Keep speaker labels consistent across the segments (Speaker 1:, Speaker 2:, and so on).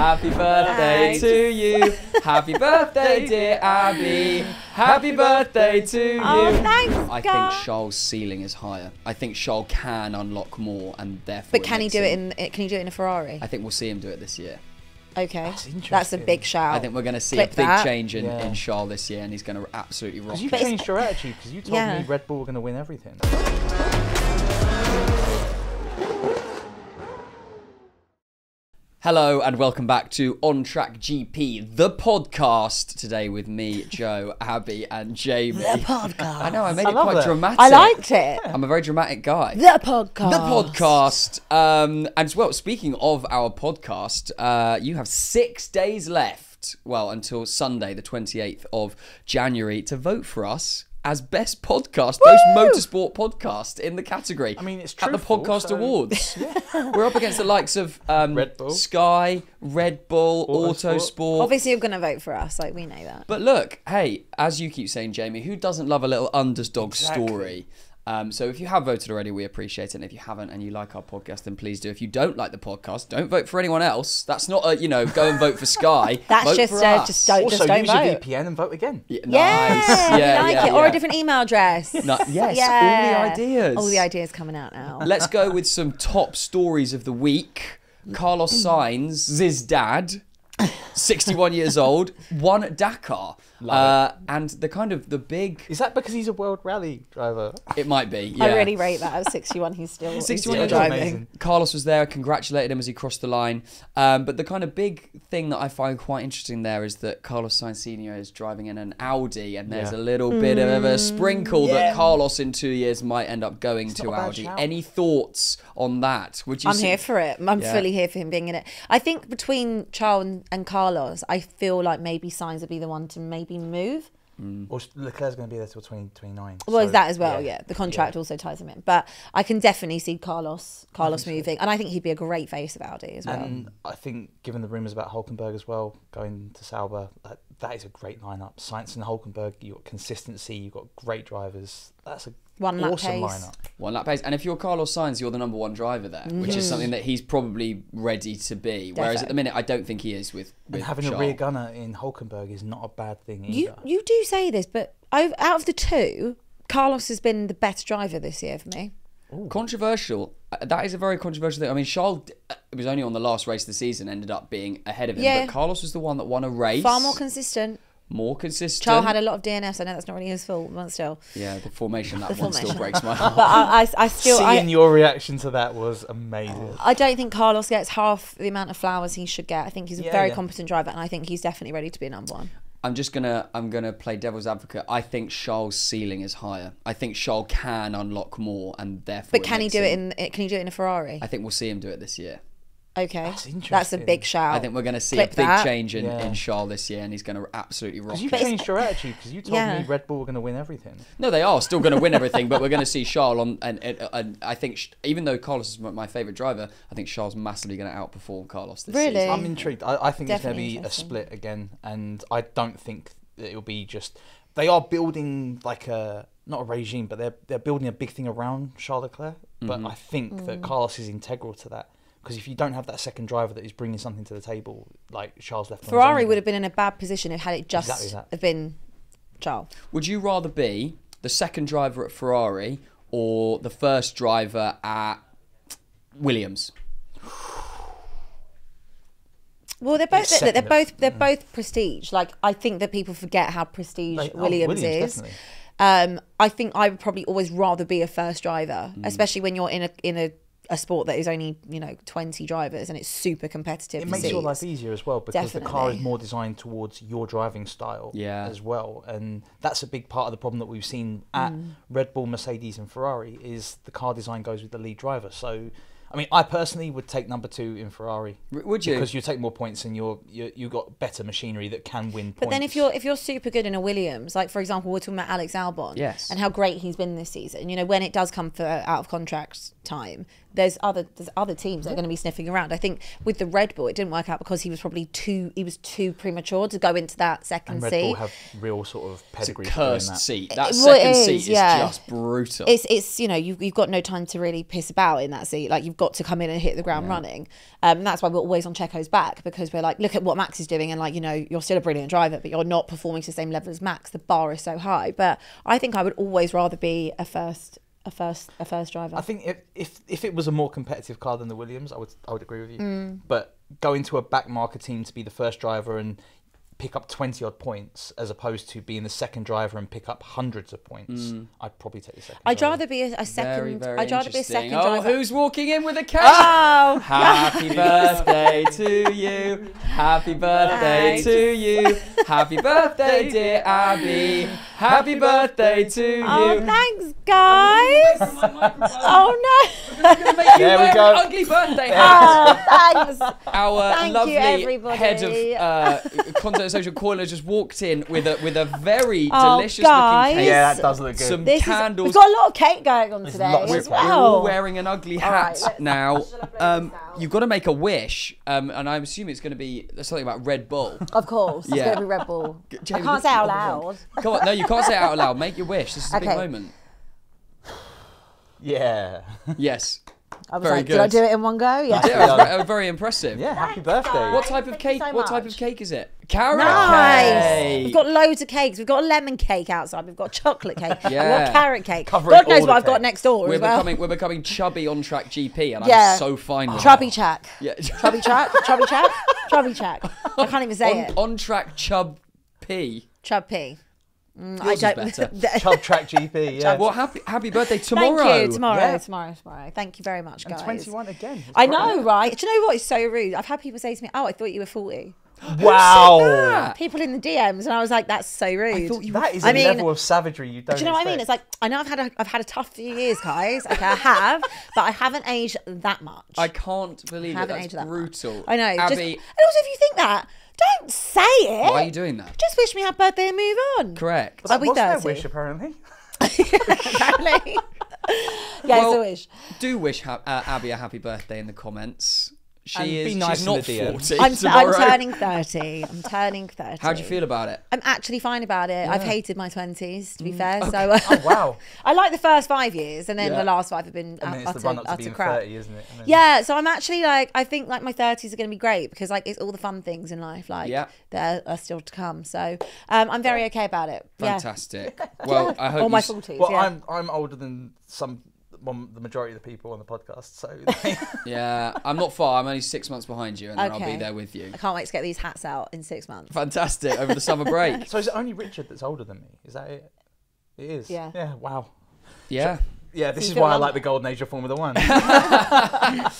Speaker 1: Happy birthday to you. Happy birthday, dear Abby. Happy birthday to oh, you.
Speaker 2: Oh, thanks,
Speaker 1: I
Speaker 2: Gar.
Speaker 1: think Charles' ceiling is higher. I think Charles can unlock more, and therefore.
Speaker 2: But can he do it
Speaker 1: him-
Speaker 2: in? Can he do it in a Ferrari?
Speaker 1: I think we'll see him do it this year.
Speaker 2: Okay,
Speaker 3: That's interesting.
Speaker 2: that's, a big shout.
Speaker 1: I think we're going to see
Speaker 2: Clip
Speaker 1: a big
Speaker 2: that.
Speaker 1: change in,
Speaker 3: Yeah.
Speaker 1: in Charles this year, and he's going to absolutely rock.
Speaker 3: Because you
Speaker 2: But
Speaker 3: changed your attitude because you told
Speaker 2: Yeah.
Speaker 3: me Red Bull were going to win everything.
Speaker 1: Hello and welcome back to On Track GP, the podcast. Today with me, Joe, Abby, and Jamie.
Speaker 2: the podcast.
Speaker 1: I know I made
Speaker 3: I
Speaker 1: it quite
Speaker 3: that.
Speaker 1: dramatic.
Speaker 2: I liked it.
Speaker 1: I'm a very dramatic guy.
Speaker 2: The podcast.
Speaker 1: The podcast. Um, and as well, speaking of our podcast, uh, you have six days left, well, until Sunday, the 28th of January, to vote for us as best podcast, most motorsport podcast in the category.
Speaker 3: I mean, it's
Speaker 1: At the Podcast
Speaker 3: so-
Speaker 1: Awards. We're up against the likes of um,
Speaker 3: Red Bull.
Speaker 1: Sky, Red Bull,
Speaker 3: Autosport.
Speaker 1: Autosport.
Speaker 2: Obviously, you're going to vote for us. Like we know that.
Speaker 1: But look, hey, as you keep saying, Jamie, who doesn't love a little underdog
Speaker 3: Exactly.
Speaker 1: story? Um, so if you have voted already, we appreciate it. And if you haven't and you like our podcast, then please do. If you don't like the podcast, don't vote for anyone else. That's not a, you know, go and vote for Sky.
Speaker 2: That's
Speaker 1: Vote
Speaker 2: just,
Speaker 1: for
Speaker 2: uh,
Speaker 1: us.
Speaker 2: just don't-
Speaker 3: also,
Speaker 2: just don't
Speaker 3: use your
Speaker 2: vote.
Speaker 3: VPN and vote again.
Speaker 1: Yeah,
Speaker 2: Yeah,
Speaker 1: nice.
Speaker 2: we
Speaker 1: Yeah,
Speaker 2: like
Speaker 1: yeah,
Speaker 2: it. Or
Speaker 1: yeah.
Speaker 2: a different email address.
Speaker 1: No- yes,
Speaker 2: yeah.
Speaker 1: all the ideas.
Speaker 2: All the ideas coming out now.
Speaker 1: Let's go with some top stories of the week. Carlos Sainz, his dad, 61 years old, won at Dakar. Uh, and the kind of the big,
Speaker 3: Is that because he's a world rally driver?
Speaker 1: it might be. Yeah.
Speaker 2: I really rate that at 61. He's still, he's
Speaker 1: 61
Speaker 2: still driving.
Speaker 3: Amazing.
Speaker 1: Carlos was there, congratulated him as he crossed the line. Um, but the kind of big thing that I find quite interesting there is that Carlos Sainz Sr. is driving in an Audi, and there's
Speaker 3: Yeah.
Speaker 1: a little bit of a sprinkle that. Carlos in two years might end up going to
Speaker 3: not a bad
Speaker 1: Audi. Any thoughts on that? Would you?
Speaker 2: I'm
Speaker 1: see-
Speaker 2: here for it. I'm
Speaker 1: Yeah.
Speaker 2: fully here for him being in it. I think between Charles and, and Carlos, I feel like maybe Sainz would be the one to maybe move. Mm.
Speaker 3: Well, Leclerc's going to be there till 2029.
Speaker 2: Well,
Speaker 3: so,
Speaker 2: that as well, yeah. The contract also ties him in, but I can definitely see Carlos Carlos moving, and I think he'd be a great face of Audi as well.
Speaker 3: And I think, given the rumours about Hulkenberg as well going to Sauber, that, that is a great lineup. Sainz and Hulkenberg, you've got consistency, you've got great drivers. That's a
Speaker 2: One lap
Speaker 3: awesome
Speaker 2: pace.
Speaker 3: lineup.
Speaker 1: One lap pace. And if you're Carlos Sainz, you're the number one driver there, which
Speaker 2: Mm-hmm.
Speaker 1: is something that he's probably ready to be. Whereas at the minute, I don't think he is with, with
Speaker 3: And having
Speaker 1: Charles.
Speaker 3: a rear gunner in Hulkenberg is not a bad thing either.
Speaker 2: you you do say this, but ov- out of the two, Carlos has been the best driver this year for me.
Speaker 1: Controversial. Uh, That is a very controversial thing. I mean, Charles d- uh, was only on the last race of the season, ended up being ahead of him.
Speaker 2: Yeah.
Speaker 1: But Carlos was the one that won a race.
Speaker 2: Far more consistent.
Speaker 1: More consistent.
Speaker 2: Charles had a lot of DNFs. I know that's not really his fault, but still.
Speaker 1: Yeah, the formation, that
Speaker 2: The
Speaker 1: one still breaks my heart.
Speaker 2: But I, I, I still.
Speaker 3: Seeing
Speaker 2: I,
Speaker 3: your reaction to that was amazing. Oh.
Speaker 2: I don't think Carlos gets half the amount of flowers he should get. I think he's a
Speaker 3: Yeah,
Speaker 2: very
Speaker 3: yeah.
Speaker 2: competent driver, and I think he's definitely ready to be a number one.
Speaker 1: I'm just gonna I'm gonna play devil's advocate. I think Charles' ceiling is higher. I think Charles can unlock more, and therefore.
Speaker 2: But can he
Speaker 1: makes
Speaker 2: do it
Speaker 1: him-
Speaker 2: in? Can he do it in a Ferrari?
Speaker 1: I think we'll see him do it this year.
Speaker 2: Okay,
Speaker 3: That's
Speaker 2: that's a big shout.
Speaker 1: I think we're going to see
Speaker 2: Clip
Speaker 1: a big
Speaker 2: that.
Speaker 1: change in,
Speaker 3: Yeah.
Speaker 1: in Charles this year, and he's going to absolutely rock.
Speaker 3: Because you
Speaker 1: it.
Speaker 3: changed your attitude because you told
Speaker 2: Yeah.
Speaker 3: me Red Bull were going to win everything.
Speaker 1: No, they are still going to win everything, but we're going to see Charles on. And, and, and I think even though Carlos is my- my favorite driver, I think Charles massively going to outperform Carlos this
Speaker 2: Really?
Speaker 1: season.
Speaker 3: I'm intrigued. I, I think it's going to be a split again, and I don't think that it'll be just. They are building like a not a regime, but they're they're building a big thing around Charles Leclerc. But I think
Speaker 2: Mm.
Speaker 3: that Carlos is integral to that because if you don't have that second driver that is bringing something to the table, like Charles left, on his own
Speaker 2: Ferrari would have been in a bad position if had it just
Speaker 3: Exactly that.
Speaker 2: have been Charles.
Speaker 1: Would you rather be the second driver at Ferrari or the first driver at Williams?
Speaker 2: Well, they're both they're, they're both they're both prestige. Like I think that people forget how prestige
Speaker 3: Like, oh,
Speaker 2: Williams,
Speaker 3: Williams,
Speaker 2: is.
Speaker 3: definitely.
Speaker 2: Um, I think I would probably always rather be a first driver,
Speaker 3: Mm.
Speaker 2: especially when you're in a in a, a sport that is only you know twenty drivers and it's super competitive.
Speaker 3: It
Speaker 2: for
Speaker 3: makes your
Speaker 2: seats.
Speaker 3: life easier as well because the car is more designed towards your driving style
Speaker 1: Yeah.
Speaker 3: as well. And that's a big part of the problem that we've seen at
Speaker 2: Mm.
Speaker 3: Red Bull, Mercedes and Ferrari is the car design goes with the lead driver. So I mean, I personally would take number two in Ferrari.
Speaker 1: Would you?
Speaker 3: Because you take more points and you're you you got better machinery that can win points.
Speaker 2: But then if you're if you're super good in a Williams, like for example, we're talking about Alex Albon,
Speaker 1: Yes.
Speaker 2: and how great he's been this season. You know, when it does come for uh, out of contract time, there's other there's other teams that are going to be sniffing around. I think with the Red Bull, it didn't work out because he was probably too he was too premature to go into that second
Speaker 3: and Red
Speaker 2: seat.
Speaker 3: Bull have real sort of
Speaker 1: It's a
Speaker 3: pedigree for doing
Speaker 1: cursed
Speaker 3: that.
Speaker 1: seat. That
Speaker 2: it
Speaker 1: second
Speaker 2: is,
Speaker 1: seat is
Speaker 2: yeah.
Speaker 1: just brutal.
Speaker 2: it's it's you know you've, you've got no time to really piss about in that seat like you've got to come in and hit the ground running. Um, and that's why we're always on Checo's back because we're like look at what Max is doing and like you know you're still a brilliant driver but you're not performing to the same level as Max. The bar is so high. But I think I would always rather be a first a first a first driver.
Speaker 3: I think if, if if it was a more competitive car than the Williams, I would I would agree with you.
Speaker 2: Mm.
Speaker 3: But going to a back marker team to be the first driver and pick up twenty odd points, as opposed to being the second driver and pick up hundreds of points, I'd probably take the second.
Speaker 2: I'd
Speaker 3: driver.
Speaker 2: rather be a, a second
Speaker 1: very, very
Speaker 2: I'd rather be a second
Speaker 1: oh,
Speaker 2: driver
Speaker 1: who's walking in with a cake?
Speaker 2: oh
Speaker 1: Happy birthday to you. Happy birthday
Speaker 2: Thanks.
Speaker 1: to you. Happy birthday, dear Abby. Happy birthday to you.
Speaker 2: oh thanks guys oh no
Speaker 3: There we go.
Speaker 1: Ugly birthday hat.
Speaker 2: oh, thanks
Speaker 1: Our
Speaker 2: Thank you,
Speaker 1: lovely
Speaker 2: everybody.
Speaker 1: head of uh, content and social Coiler just walked in with a with a very
Speaker 2: Oh,
Speaker 1: delicious
Speaker 2: guys.
Speaker 1: looking cake.
Speaker 3: Yeah, that does look good.
Speaker 1: Some
Speaker 2: This
Speaker 1: candles.
Speaker 2: is, we've got a lot of cake going on today
Speaker 3: lots
Speaker 2: as
Speaker 3: cake.
Speaker 1: We're
Speaker 2: well.
Speaker 1: all wearing an ugly hat
Speaker 2: let's-
Speaker 1: now.
Speaker 2: shall I blow
Speaker 1: Um, you've got to make a wish, um, and I'm assuming it's going to be something about Red Bull.
Speaker 2: Of course, it's going to be Red Bull. I
Speaker 1: Jamie,
Speaker 2: can't say
Speaker 1: is
Speaker 2: out loud.
Speaker 1: Come on, no, you can't say it out loud. Make your wish. This is a big
Speaker 2: Okay.
Speaker 1: moment.
Speaker 3: Yeah.
Speaker 1: Yes.
Speaker 2: I was
Speaker 1: Very
Speaker 2: like, did I do it in one go? Yeah.
Speaker 1: Yeah, was very, uh, very impressive.
Speaker 3: Yeah. Happy birthday.
Speaker 1: What type of
Speaker 2: Thank you
Speaker 1: cake?
Speaker 2: so
Speaker 1: what type of cake is it? Carrot
Speaker 2: Nice.
Speaker 1: cake.
Speaker 2: We've got loads of cakes. We've got a lemon cake outside. We've got chocolate cake. We've
Speaker 1: Yeah.
Speaker 2: got carrot cake.
Speaker 3: Covering
Speaker 2: God knows what I've got next door
Speaker 1: we're
Speaker 2: as well.
Speaker 1: becoming we're becoming chubby on track GP, and
Speaker 2: Yeah.
Speaker 1: I'm so fine with
Speaker 2: Chubby
Speaker 1: that.
Speaker 2: Chack.
Speaker 1: Yeah.
Speaker 2: Chubby Chack. Chubby Chack. Chubby Chack. I can't even say it.
Speaker 1: on, on track chub P.
Speaker 2: Chub P. Mm, I
Speaker 1: Yours is
Speaker 2: don't.
Speaker 1: better.
Speaker 3: Chub Track GP. Yeah.
Speaker 1: Well, happy happy birthday tomorrow.
Speaker 2: Thank you. Tomorrow.
Speaker 3: Yeah.
Speaker 2: Tomorrow. Tomorrow. Thank you very much,
Speaker 3: And
Speaker 2: guys.
Speaker 3: 21 again.
Speaker 2: I know, right? Do you know what? It's so rude. I've had people say to me, "Oh, I thought you were 40."
Speaker 3: Wow.
Speaker 2: People in the DMs, and I was like, "That's so rude."
Speaker 1: I thought you
Speaker 3: That is
Speaker 2: I
Speaker 3: a
Speaker 2: mean-
Speaker 3: level of savagery you don't.
Speaker 2: Do you know what I mean? It's like I know I've had a, I've had a tough few years, guys. Okay, I have, but I haven't aged that much.
Speaker 1: I can't believe it.
Speaker 2: haven't
Speaker 1: That's
Speaker 2: aged that
Speaker 1: brutal.
Speaker 2: much. I know.
Speaker 1: Abby,
Speaker 2: Just, and also, if you think that, don't say it.
Speaker 1: why are you doing that?
Speaker 2: Just wish me a happy birthday and move on.
Speaker 1: Correct.
Speaker 2: I'll be
Speaker 3: What's their
Speaker 2: 30.
Speaker 3: wish apparently?
Speaker 2: Apparently. yeah,
Speaker 1: Well,
Speaker 2: it's a wish.
Speaker 1: Do wish ha- uh, Abby a happy birthday in the comments. She
Speaker 3: And
Speaker 1: is.
Speaker 3: be nice
Speaker 1: she's not
Speaker 3: the
Speaker 1: 40
Speaker 2: I'm, I'm turning 30. I'm turning 30.
Speaker 1: How do you feel about it?
Speaker 2: I'm actually fine about it. I've hated my 20s, to be fair. So uh,
Speaker 3: Oh wow.
Speaker 2: I like the first five years, and then
Speaker 1: Yeah.
Speaker 2: the last five have been
Speaker 3: And then it's
Speaker 2: utter,
Speaker 3: the run up to
Speaker 2: utter
Speaker 3: being
Speaker 2: crap.
Speaker 3: 30, isn't it? And then-
Speaker 2: Yeah, so I'm actually like, I think like my 30s are going to be great because like it's all the fun things in life, like
Speaker 1: Yeah.
Speaker 2: that are still to come. So um, I'm very okay about it. Yeah.
Speaker 1: Fantastic. Well, I hope
Speaker 2: Or
Speaker 1: you
Speaker 2: my 40s.
Speaker 3: Well,
Speaker 2: yeah.
Speaker 3: I'm I'm older than some well, the majority of the people on the podcast, so
Speaker 1: Yeah, I'm not far. I'm only six months behind you, and then I'll be there with you.
Speaker 2: I can't wait to get these hats out in six months.
Speaker 1: Fantastic over the summer break.
Speaker 3: so is it only Richard that's older than me? Is that it? It is.
Speaker 2: Yeah.
Speaker 3: Yeah. Wow.
Speaker 1: Yeah.
Speaker 3: Yeah, this
Speaker 2: you
Speaker 3: is why I
Speaker 2: like-
Speaker 3: like the golden age of Formula One.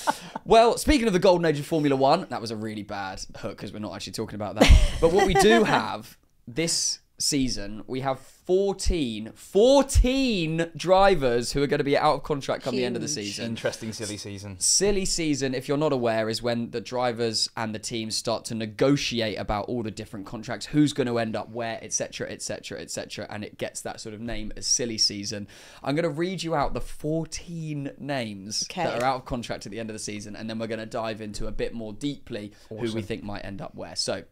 Speaker 1: Well, speaking of the golden age of Formula One, that was a really bad hook because we're not actually talking about that. But what we do have this season, we have 14, 14 drivers who are going to be out of contract come the end of the season.
Speaker 3: Interesting, silly season.
Speaker 1: Silly season, if you're not aware, is when the drivers and the teams start to negotiate about all the different contracts, who's going to end up where, etc., etc., etc., and it gets that sort of name as silly season. I'm going to read you out the 14 names that are out of contract at the end of the season, and then we're going to dive into a bit more deeply who we think might end up where. So,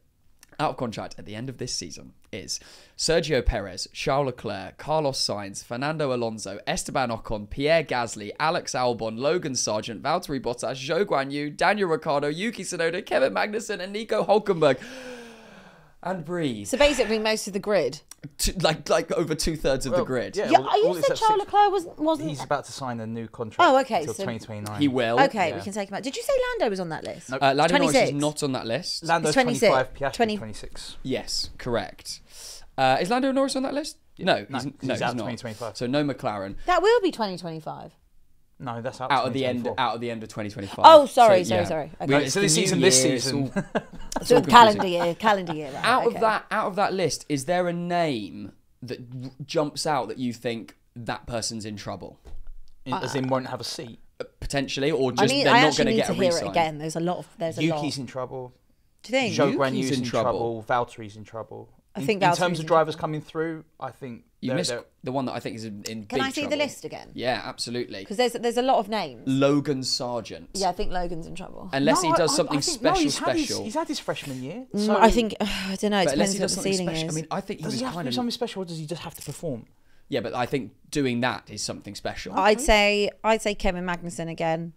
Speaker 1: out of contract at the end of this season is Sergio Perez, Charles Leclerc, Carlos Sainz, Fernando Alonso, Esteban Ocon, Pierre Gasly, Alex Albon, Logan Sargeant, Valtteri Bottas, Zhou Guan Yu, Daniel Ricciardo, Yuki Tsunoda, Kevin Magnussen, and Nico Hulkenberg. And breathe.
Speaker 2: So basically, most of the grid.
Speaker 1: Two- like like over two thirds of the
Speaker 3: Well,
Speaker 1: grid.
Speaker 3: Yeah,
Speaker 2: Yeah,
Speaker 3: all-
Speaker 2: I
Speaker 3: all
Speaker 2: you
Speaker 3: except
Speaker 2: said Charles
Speaker 3: six-
Speaker 2: Leclerc wasn't wasn't.
Speaker 3: He's about to sign a new contract.
Speaker 2: Oh, okay,
Speaker 3: Until
Speaker 2: so-
Speaker 3: 2029.
Speaker 1: He will.
Speaker 2: okay,
Speaker 3: Yeah.
Speaker 2: we can take him out. Did you say Lando was on that list?
Speaker 1: Uh, Lando Norris is
Speaker 2: 26.
Speaker 1: not on that list.
Speaker 3: Lando's
Speaker 2: It's 26,
Speaker 3: 25, Piastri
Speaker 2: 20
Speaker 3: 26.
Speaker 1: Yes, correct. Uh, is Lando Norris on that list? No,
Speaker 3: No,
Speaker 1: he's,
Speaker 3: 'cause
Speaker 1: no,
Speaker 3: he's out
Speaker 1: not.
Speaker 3: 2025.
Speaker 1: So no McLaren.
Speaker 2: That will be 2025.
Speaker 3: No, that's out,
Speaker 1: out of the end out of the end of 2025.
Speaker 2: Oh, sorry, sorry, sorry. Okay.
Speaker 1: We-
Speaker 3: so this season, this
Speaker 1: year, it's
Speaker 3: season.
Speaker 1: all- it's
Speaker 2: So
Speaker 1: all
Speaker 2: calendar year, calendar year. Right,
Speaker 1: Out
Speaker 2: okay.
Speaker 1: of that out of that list, is there a name that jumps out that you think that person's in trouble?
Speaker 3: In- as in won't have a seat.
Speaker 1: Uh, Potentially, or
Speaker 2: I
Speaker 1: just
Speaker 2: need.
Speaker 1: they're
Speaker 2: I
Speaker 1: not going to
Speaker 2: need
Speaker 1: get
Speaker 2: to
Speaker 1: a
Speaker 2: hear
Speaker 1: resign.
Speaker 2: it again. There's a lot of. There's a
Speaker 3: Yuki's in trouble.
Speaker 2: Do you think?
Speaker 3: Joe
Speaker 1: Yuki's
Speaker 3: Guan
Speaker 1: in
Speaker 3: in
Speaker 1: trouble.
Speaker 3: trouble. Valtteri's in trouble.
Speaker 2: I
Speaker 3: In-
Speaker 2: think
Speaker 3: in,
Speaker 2: Valtteri's
Speaker 3: terms of drivers coming through, I think
Speaker 1: You missed the one that I think is in, in
Speaker 2: Can
Speaker 1: big
Speaker 2: I see the list again?
Speaker 1: Yeah, absolutely.
Speaker 2: Because there's there's a lot of names.
Speaker 1: Logan Sargeant.
Speaker 2: Yeah, I think Logan's in trouble.
Speaker 1: Unless he
Speaker 3: No, I-
Speaker 1: does
Speaker 3: I-
Speaker 1: something
Speaker 3: I think-
Speaker 1: special,
Speaker 3: no, he's Had his, he's had his freshman year.
Speaker 2: Mm, I think I don't know. It
Speaker 1: but unless
Speaker 2: depends
Speaker 1: he
Speaker 2: what the
Speaker 1: something
Speaker 2: ceiling
Speaker 1: special,
Speaker 2: is.
Speaker 1: I mean, I think he
Speaker 3: does
Speaker 1: was
Speaker 3: he have to
Speaker 1: kind
Speaker 3: do
Speaker 1: of
Speaker 3: something special, or does he just have to perform?
Speaker 1: yeah, but I think doing that is something special
Speaker 2: I'd say I'd say Kevin Magnussen again.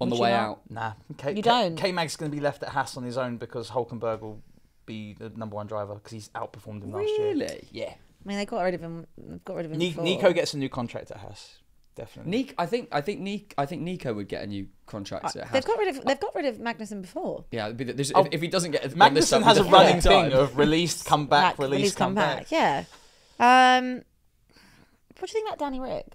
Speaker 1: on the
Speaker 2: would you
Speaker 1: way
Speaker 2: not?
Speaker 1: out.
Speaker 3: Nah, K-
Speaker 2: You
Speaker 3: K-
Speaker 2: don't?
Speaker 3: K-Mag's going to be left at Haas on his own because Hulkenberg will be the number one driver because he's outperformed him last year.
Speaker 1: Really?
Speaker 3: Yeah.
Speaker 2: I mean, they got rid of him. they've Got rid of him.
Speaker 3: Ni-
Speaker 2: before.
Speaker 3: Nico gets a new contract at Haas. Definitely.
Speaker 1: Nick, I think I think Nick, I think Nico would get a new contract. at
Speaker 2: They've got rid of they've got rid of Magnussen before.
Speaker 1: Yeah, be the-
Speaker 3: Oh,
Speaker 1: if, if he doesn't get on
Speaker 3: Magnussen has a running
Speaker 1: third
Speaker 3: thing of released, come back,
Speaker 2: Like,
Speaker 3: released, come, back.
Speaker 2: Yeah. Um, what do you think about Danny Rick?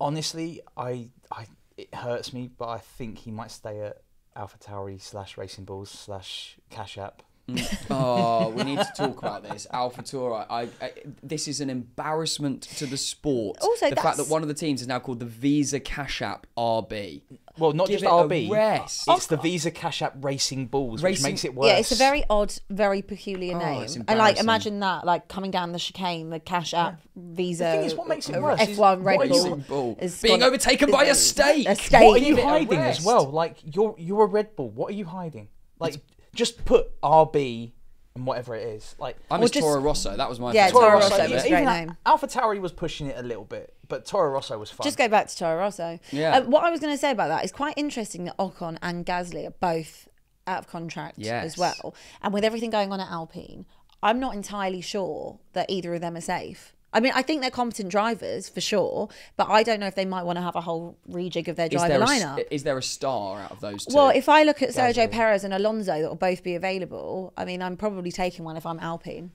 Speaker 3: Honestly, I, I, it hurts me, but I think he might stay at AlphaTauri slash Racing Bulls slash Cash App. Mm.
Speaker 1: oh, we need to talk about this. Alpha Tour. I, I, this is an embarrassment to the sport.
Speaker 2: Also,
Speaker 1: the fact that one of the teams is now called the Visa Cash App RB.
Speaker 3: Well, not
Speaker 1: Give
Speaker 3: just
Speaker 1: it
Speaker 3: RB.
Speaker 1: rest.
Speaker 3: It's the Visa Cash App Racing Bulls, which makes it worse.
Speaker 2: Yeah, it's a very odd, very peculiar
Speaker 1: Oh,
Speaker 2: name.
Speaker 1: it's
Speaker 2: And like, imagine that, like coming down the chicane, the Cash App, Visa.
Speaker 3: The thing is, what makes it worse
Speaker 2: F1 Red
Speaker 3: what are you-
Speaker 2: Bull,
Speaker 1: Bull.
Speaker 2: is
Speaker 1: Being overtaken by a Stake.
Speaker 2: A
Speaker 1: What.
Speaker 3: What are you
Speaker 1: Give it a
Speaker 3: hiding as well? Like you're you're a Red Bull. What are you hiding? Like just put RB and whatever it is. Like
Speaker 1: I
Speaker 2: Or
Speaker 1: miss
Speaker 2: just-
Speaker 1: Toro Rosso. That was my
Speaker 2: Yeah,
Speaker 1: favourite.
Speaker 2: Toro
Speaker 3: Rosso,
Speaker 2: Rosso was a great
Speaker 3: even
Speaker 2: name.
Speaker 3: Alpha Tauri was pushing it a little bit, but Toro Rosso was fun.
Speaker 2: Just go back to Toro Rosso.
Speaker 1: Yeah.
Speaker 2: Uh, what I was going to say about that is quite interesting that Ocon and Gasly are both out of contract
Speaker 1: Yes.
Speaker 2: as well. And with everything going on at Alpine, I'm not entirely sure that either of them are safe. I mean, I think they're competent drivers for sure, but I don't know if they might want to have a whole rejig of their
Speaker 1: Is
Speaker 2: driver
Speaker 1: there, a,
Speaker 2: lineup.
Speaker 1: is there a star out of those two?
Speaker 2: Well, if I look at Sergio Perez and Alonso that will both be available, I mean, I'm probably taking one if I'm Alpine.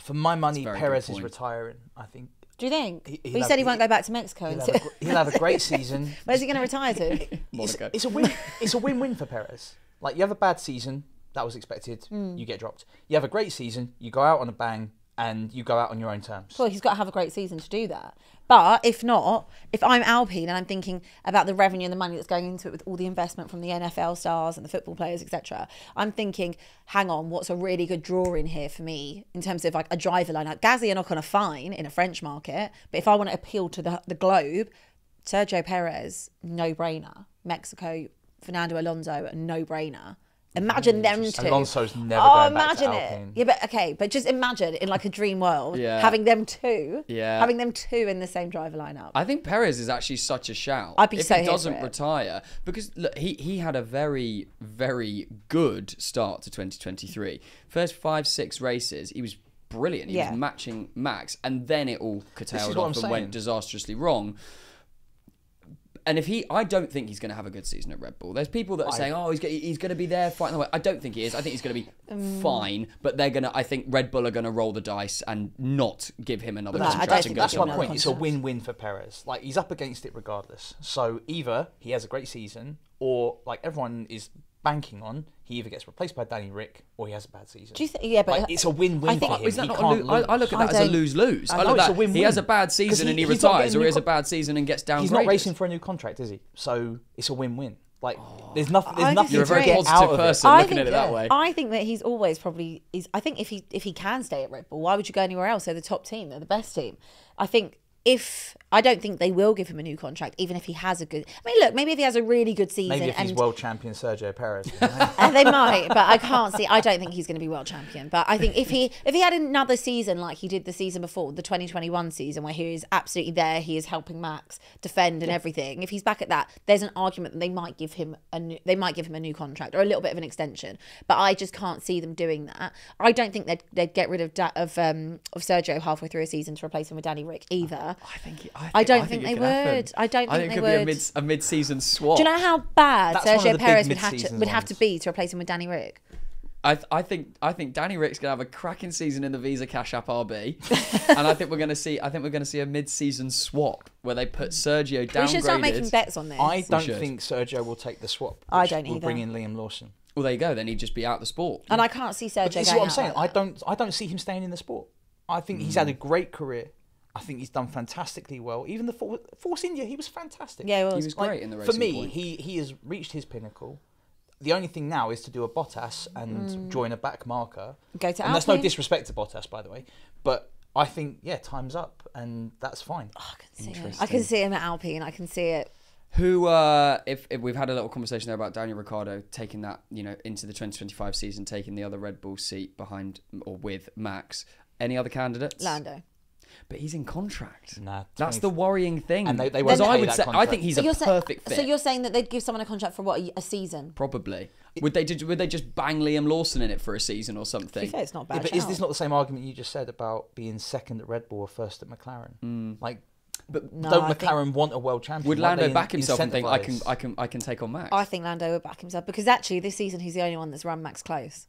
Speaker 3: For my money, Perez is retiring. I think
Speaker 2: Do you think?
Speaker 3: He-
Speaker 2: But
Speaker 3: he'll
Speaker 2: he said he won't go back to Mexico.
Speaker 3: he'll
Speaker 2: until-
Speaker 3: have, a, he'll have a great season.
Speaker 2: Where's he going to retire to?
Speaker 3: it's,
Speaker 1: Monaco.
Speaker 3: it's a win. It's a win-win for Perez. Like you have a bad season, that was expected.
Speaker 2: Hmm.
Speaker 3: You get dropped. You have a great season, you go out on a bang, and you go out on your own terms.
Speaker 2: Well, he's got to have a great season to do that. But if not, if I'm Alpine and I'm thinking about the revenue and the money that's going into it with all the investment from the NFL stars and the football players, etc., I'm thinking, hang on, what's a really good draw in here for me in terms of like a driver? Gasly and Ocon are fine in a French market, but if I want to appeal to the, the globe, Sergio Perez, no brainer. Mexico, Fernando Alonso, no brainer. Imagine mm, them two.
Speaker 3: Alonso's never
Speaker 2: oh,
Speaker 3: going back to
Speaker 2: imagine it.
Speaker 3: Alpine.
Speaker 2: Yeah, but okay, but just imagine in like a dream world
Speaker 1: Yeah.
Speaker 2: having them two,
Speaker 1: Yeah.
Speaker 2: having them two in the same driver lineup.
Speaker 1: I think Perez is actually such a shout.
Speaker 2: I'd be
Speaker 1: if
Speaker 2: so
Speaker 1: he doesn't retire because look, he he had a very very good start to 2023. First five six races, he was brilliant. He
Speaker 2: Yeah.
Speaker 1: was matching Max, and then it all curtailed off and went disastrously wrong. And if he, I don't think he's going to have a good season at Red Bull. There's people that are saying, "Oh, he's go- he's going to be there fighting the way." I don't think he is. I think he's going to be
Speaker 2: Um,
Speaker 1: fine, but they're going to. I think Red Bull are going to roll the dice and not give him another
Speaker 2: No, I
Speaker 1: contract
Speaker 2: don't
Speaker 1: and go
Speaker 3: That's
Speaker 2: he'll
Speaker 3: my
Speaker 2: give him
Speaker 1: somewhere
Speaker 3: point. It's a win-win for Perez. Like he's up against it regardless. So either he has a great season, or like everyone is banking on, he either gets replaced by Danny Rick or he has a bad season.
Speaker 2: Do you think? Yeah, but
Speaker 3: Like, it's a win-win
Speaker 2: I think-
Speaker 3: for him.
Speaker 1: Is that
Speaker 3: He
Speaker 1: not a
Speaker 3: can't
Speaker 1: I, I look at
Speaker 2: I
Speaker 1: that as a lose lose.
Speaker 2: I
Speaker 1: I look at that. He has a bad season
Speaker 3: he-
Speaker 1: and he retires, or he has a bad season and gets downgraded.
Speaker 3: He's not racing for a new contract, is he? So it's a win-win. Like
Speaker 1: Oh.
Speaker 3: there's nothing. There's nothing
Speaker 1: You're a very positive person. looking
Speaker 2: think,
Speaker 1: at it that way.
Speaker 2: I think that he's always probably is. I think if he if he can stay at Red Bull, why would you go anywhere else? They're the top team. They're the best team. I think if I don't think they will give him a new contract, even if he has a good. I mean, look, maybe if he has a really good season,
Speaker 3: Maybe if
Speaker 2: and
Speaker 3: he's world champion Sergio Perez.
Speaker 2: and they might, but I can't see. I don't think he's going to be world champion. But I think if he if he had another season like he did the season before, the 2021 season, where he is absolutely there, he is helping Max defend and everything. If he's back at that, there's an argument that they might give him a new, they might give him a new contract or a little bit of an extension. But I just can't see them doing that. I don't think they'd, they'd get rid of da- of um of Sergio halfway through a season to replace him with Danny Rick either.
Speaker 1: I think.
Speaker 2: I don't think
Speaker 1: it
Speaker 2: they
Speaker 1: could happen.
Speaker 2: would. I don't think they would.
Speaker 1: I
Speaker 2: think
Speaker 1: think
Speaker 2: they
Speaker 1: it could be a mid a mid-season swap.
Speaker 2: Do you know how bad
Speaker 3: That's
Speaker 2: Sergio Perez would have to
Speaker 3: mid-season
Speaker 2: would have to be to replace him with Danny Rick?
Speaker 1: I, th- I think I think Danny Rick's gonna have a cracking season in the Visa Cash App RB, and I think we're gonna see I think we're gonna see a mid-season swap where they put Sergio downgraded.
Speaker 2: We should start making bets on this.
Speaker 3: I don't think Sergio will take the swap.
Speaker 2: I don't either.
Speaker 3: will Bring in Liam Lawson.
Speaker 1: Well, there you go. Then he'd just be out the sport.
Speaker 2: And I can't see Sergio.
Speaker 3: But this is what I'm saying.
Speaker 2: like
Speaker 3: I don't. I don't see him staying in the sport. I think he's had a mm. great career. I think he's done fantastically well. Even the For- Force India, he was fantastic.
Speaker 2: Yeah, he
Speaker 1: he
Speaker 2: was.
Speaker 1: was
Speaker 3: Like,
Speaker 1: great in the
Speaker 3: race.
Speaker 1: For
Speaker 3: me,
Speaker 1: point.
Speaker 3: he he has reached his pinnacle. The only thing now is to do a Bottas and join a back marker.
Speaker 2: Mm. Go to
Speaker 3: and that's no disrespect to Bottas, by the way. But I think yeah, time's up, and that's fine.
Speaker 2: I can see it. I can see him at Alpine. I can see it.
Speaker 1: Who, uh, if, if we've had a little conversation there about Daniel Ricciardo taking that, you know, into the 2025 season, taking the other Red Bull seat behind or with Max. Any other candidates?
Speaker 2: Lando.
Speaker 1: But he's in contract.
Speaker 3: Nah,
Speaker 1: That's the worrying thing.
Speaker 3: And they- they won't
Speaker 1: I
Speaker 3: pay
Speaker 1: would
Speaker 3: that
Speaker 1: say, I think he's
Speaker 2: So
Speaker 1: a
Speaker 2: you're, saying,
Speaker 1: perfect fit.
Speaker 2: so you're saying that they'd give someone a contract for what a, a season?
Speaker 1: Probably. Would they did, would they just bang Liam Lawson in it for a season or something?
Speaker 2: it's not bad.
Speaker 3: Yeah, but is this not the same argument you just said about being second at Red Bull or first at McLaren?
Speaker 1: Mm.
Speaker 3: Like,
Speaker 1: But
Speaker 2: No,
Speaker 3: don't
Speaker 2: I
Speaker 3: McLaren want a world champion?
Speaker 1: would
Speaker 3: Why
Speaker 1: Lando back himself and think I can? I can I can take on Max?
Speaker 2: I think Lando would back himself because actually this season he's the only one that's run Max close.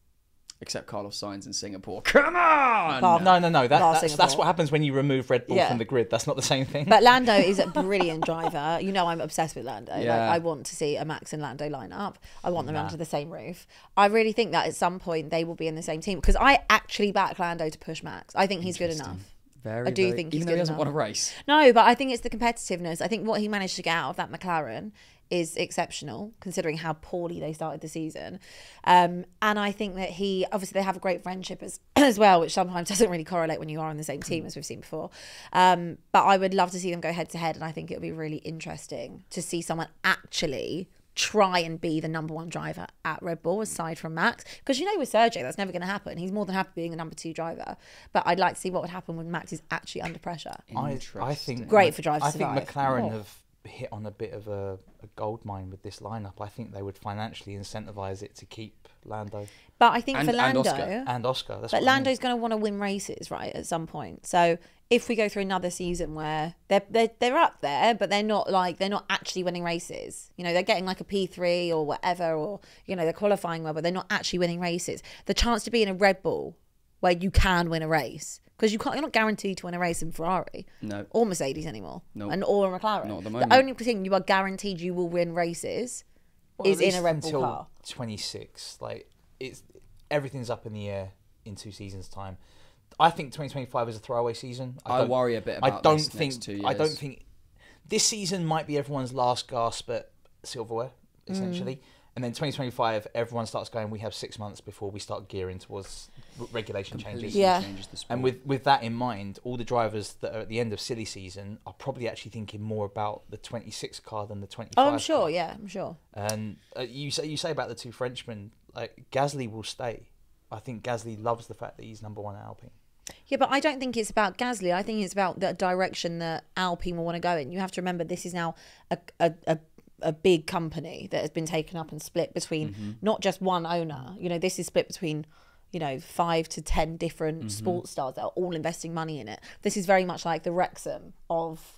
Speaker 1: Except Carlos Sainz in Singapore. Come on!
Speaker 2: Bar-
Speaker 3: No, no, no. That,
Speaker 2: Bar
Speaker 3: that's, that's
Speaker 2: Singapore.
Speaker 3: what happens when you remove Red Bull
Speaker 2: Yeah.
Speaker 3: from the grid. That's not the same thing.
Speaker 2: But Lando is a brilliant driver. You know I'm obsessed with Lando. Like,
Speaker 1: Yeah.
Speaker 2: I want to see a Max and Lando line up. I want them under the same roof. I really think that at some point they will be in the same team because I actually back Lando to push Max. I think he's good enough.
Speaker 1: Very,
Speaker 2: I do
Speaker 1: very-
Speaker 2: think he's
Speaker 1: even though he
Speaker 2: good
Speaker 1: hasn't
Speaker 2: enough.
Speaker 1: won a race.
Speaker 2: No, but I think it's the competitiveness. I think what he managed to get out of that McLaren is exceptional, considering how poorly they started the season. Um, and I think that he obviously they have a great friendship as as well, which sometimes doesn't really correlate when you are on the same team as we've seen before. Um, but I would love to see them go head to head, and I think it would be really interesting to see someone actually try and be the number one driver at Red Bull aside from Max. Because you know with Sergio, that's never going to happen. He's more than happy being the number two driver. But I'd like to see what would happen when Max is actually under pressure.
Speaker 3: I, I think
Speaker 2: Great for Drive to
Speaker 3: I think
Speaker 2: Survive.
Speaker 3: McLaren
Speaker 2: Oh.
Speaker 3: have hit on a bit of a, a gold mine with this lineup. I think they would financially incentivize it to keep Lando
Speaker 2: But I think
Speaker 1: And-
Speaker 2: for
Speaker 1: and
Speaker 2: Lando,
Speaker 1: Oscar.
Speaker 3: and Oscar. That's
Speaker 2: but
Speaker 3: what I mean.
Speaker 2: Lando's going to want to win races, right, at some point. So if we go through another season where they're, they're they're up there, but they're not like they're not actually winning races. You know, they're getting like a P three or whatever, or you know, they're qualifying well, but they're not actually winning races. The chance to be in a Red Bull where you can win a race because you can't, you're not guaranteed to win a race in Ferrari,
Speaker 1: No.
Speaker 2: or Mercedes anymore,
Speaker 1: No.
Speaker 2: and or a McLaren.
Speaker 1: Not at the
Speaker 2: the only thing you are guaranteed you will win races
Speaker 3: Well,
Speaker 2: is in a
Speaker 3: least
Speaker 2: Red Bull car.
Speaker 3: 26. Like it's everything's up in the air in two seasons' time. I think 2025 is a throwaway season.
Speaker 1: I
Speaker 3: don't-
Speaker 1: worry a bit
Speaker 3: I don't
Speaker 1: this
Speaker 3: think.
Speaker 1: next two
Speaker 3: I don't think this season might be everyone's last gasp at silverware,
Speaker 2: Mm.
Speaker 3: essentially. And then 2025, everyone starts going. We have six months before we start gearing towards r- regulation changes.
Speaker 2: Yeah.
Speaker 1: changes the sport.
Speaker 3: And with, with that in mind, all the drivers that are at the end of silly season are probably actually thinking more about the 26 car than the 25.
Speaker 2: Oh, I'm sure.
Speaker 3: car.
Speaker 2: Yeah, I'm sure.
Speaker 3: And uh, you say you say about the two Frenchmen, like Gasly will stay. I think Gasly loves the fact that he's number one at Alpine.
Speaker 2: Yeah, but I don't think it's about Gasly. I think it's about the direction that Alpine will want to go in. You have to remember this is now a a, a, a big company that has been taken up and split between
Speaker 1: Mm-hmm.
Speaker 2: not just one owner. You know, this is split between you know five to ten different
Speaker 1: Mm-hmm.
Speaker 2: sports stars that are all investing money in it. This is very much like the Wrexham of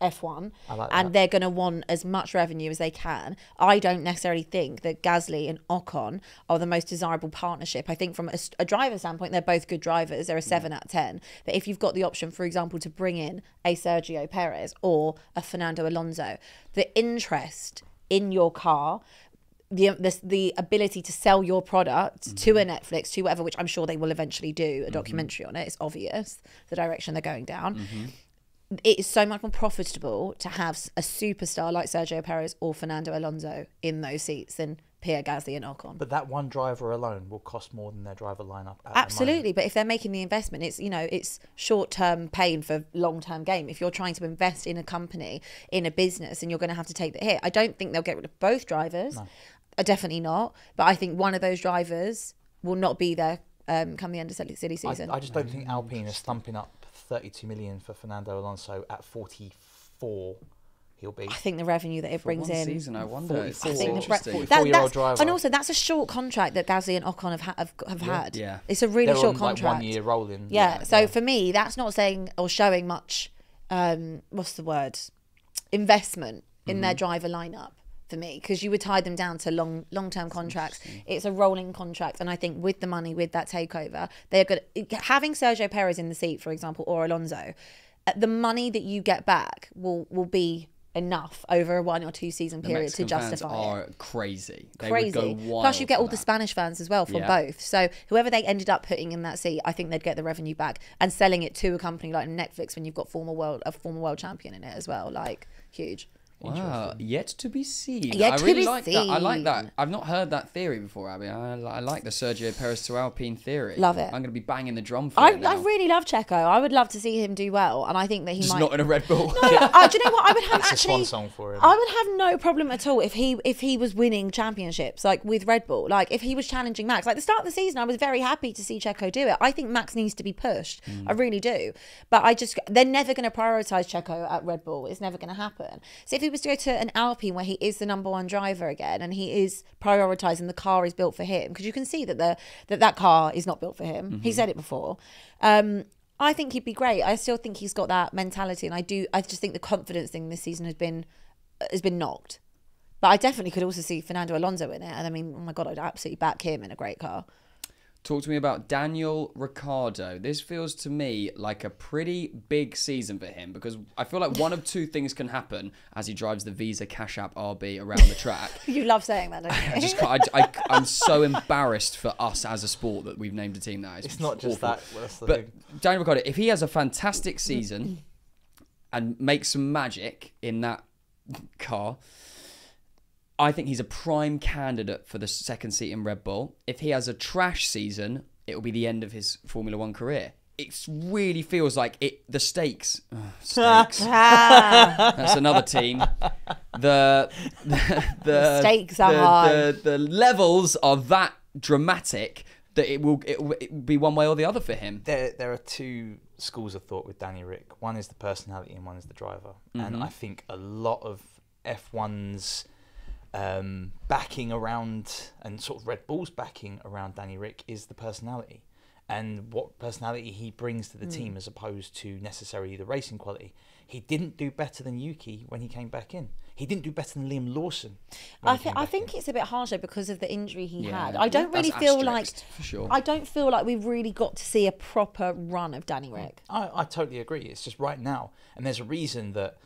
Speaker 2: F1
Speaker 3: I like
Speaker 2: and they're going to want as much revenue as they can. I don't necessarily think that Gasly and Ocon are the most desirable partnership. I think from a, a driver standpoint, they're both good drivers. They're a seven out of 10. But if you've got the option, for example, to bring in a Sergio Perez or a Fernando Alonso, the interest in your car the, the the ability to sell your product to
Speaker 1: Mm-hmm.
Speaker 2: a Netflix to whatever, which I'm sure they will eventually do a documentary on it. It's obvious the direction they're going down.
Speaker 1: Mm-hmm.
Speaker 2: It is so much more profitable to have a superstar like Sergio Perez or Fernando Alonso in those seats than Pierre Gasly and Ocon.
Speaker 3: But that one driver alone will cost more than their driver lineup. At
Speaker 2: Absolutely, but if they're making the investment, it's you know it's short term pain for long term gain. If you're trying to invest in a company, in a business, and you're going to have to take the hit, I don't think they'll get rid of both drivers. Uh, definitely not. But I think one of those drivers will not be there um, come the end of silly, silly
Speaker 3: I,
Speaker 2: season.
Speaker 3: I just don't think Alpine is thumping up 32 million for Fernando Alonso at 44. He'll be.
Speaker 2: I think the revenue that it
Speaker 1: For
Speaker 2: brings
Speaker 1: one
Speaker 2: in.
Speaker 1: season, I wonder. It's,
Speaker 2: I think the bre- that,
Speaker 3: 44-year-old
Speaker 2: that's,
Speaker 3: driver.
Speaker 2: and also that's a short contract that Gasly and Ocon have, ha- have, have had.
Speaker 1: Yeah.
Speaker 2: it's a really
Speaker 3: They're
Speaker 2: short
Speaker 3: on, like,
Speaker 2: contract.
Speaker 3: one year rolling.
Speaker 2: Yeah. So for me, that's not saying or showing much. Um, what's the word? Investment in
Speaker 3: Mm-hmm.
Speaker 2: their driver lineup for me because you would tie them down to long long term contracts. It's a rolling contract, and I think with the money with that takeover, they're good. Having Sergio Perez in the seat, for example, or Alonso, uh, the money that you get back will will be enough over a one or two season
Speaker 1: The
Speaker 2: period to
Speaker 1: Mexican fans
Speaker 2: justify it
Speaker 1: are crazy. They
Speaker 2: crazy.
Speaker 1: would go wild
Speaker 2: Plus, you get all the. Spanish fans as well from
Speaker 1: Yeah.
Speaker 2: both. So whoever they ended up putting in that seat, I think they'd get the revenue back and selling it to a company like Netflix when you've got former world a former world champion in it as well. Like huge.
Speaker 1: Wow, yet to be seen.
Speaker 2: Yet
Speaker 1: I
Speaker 2: to
Speaker 1: really
Speaker 2: be
Speaker 1: like that. I like that. I've not heard that theory before, Abby. I, I like the Sergio Perez to Alpine theory.
Speaker 2: Love it.
Speaker 1: I'm going to be banging the drum for
Speaker 2: I,
Speaker 1: it now.
Speaker 2: I really love Checo. I would love to see him do well, and I think that he
Speaker 1: Just
Speaker 2: might.
Speaker 1: not in a Red Bull.
Speaker 2: No, uh, do you know what? I would have
Speaker 3: It's a swan song for him.
Speaker 2: I would have no problem at all if he if he was winning championships like with Red Bull. Like if he was challenging Max. Like the start of the season, I was very happy to see Checo do it. I think Max needs to be pushed. I really do. But I just they're never going to prioritize Checo at Red Bull. It's never going to happen. So if he was to go to an Alpine where he is the number one driver again and he is prioritizing the car is built for him because you can see that the that that car is not built for him. He said it before. Um, I think he'd be great. I still think he's got that mentality, and I do. I just think the confidence thing this season has been has been knocked. But I definitely could also see Fernando Alonso in it, and I mean, oh my god, I'd absolutely back him in a great car.
Speaker 1: Talk to me about Daniel Ricciardo. This feels to me like a pretty big season for him because I feel like one of two things can happen as he drives the Visa Cash App RB around the track.
Speaker 2: You love saying that, don't
Speaker 1: I
Speaker 2: you?
Speaker 1: just can't, I, I, am so embarrassed for us as a sport that we've named a team that.
Speaker 3: It's not just
Speaker 1: awful.
Speaker 3: that. The
Speaker 1: But
Speaker 3: thing.
Speaker 1: Daniel Ricciardo, if he has a fantastic season and makes some magic in that car, I think he's a prime candidate for the second seat in Red Bull. If he has a trash season, it will be the end of his Formula One career. It really feels like it. The stakes, ugh, stakes. That's another team. The the, the
Speaker 2: Stakes are
Speaker 1: the,
Speaker 2: high.
Speaker 1: The, the levels are that dramatic that it will it will it will be one way or the other for him.
Speaker 3: there there are two schools of thought with Danny Rick. One is the personality and one is the driver. And mm-hmm. I think a lot of F1's um, backing around and sort of Red Bull's backing around Danny Rick is the personality and what personality he brings to the team as opposed to necessarily the racing quality. He didn't do better than Yuki when he came back in. He didn't do better than Liam Lawson.
Speaker 2: I,
Speaker 3: he
Speaker 2: th- I think
Speaker 3: in.
Speaker 2: it's a bit harsher because of the injury he
Speaker 1: Yeah,
Speaker 2: had. I don't
Speaker 1: that's
Speaker 2: really feel like
Speaker 1: for sure.
Speaker 2: I don't feel like we've really got to see a proper run of Danny Rick.
Speaker 3: I, I totally agree. It's just right now, and there's a reason that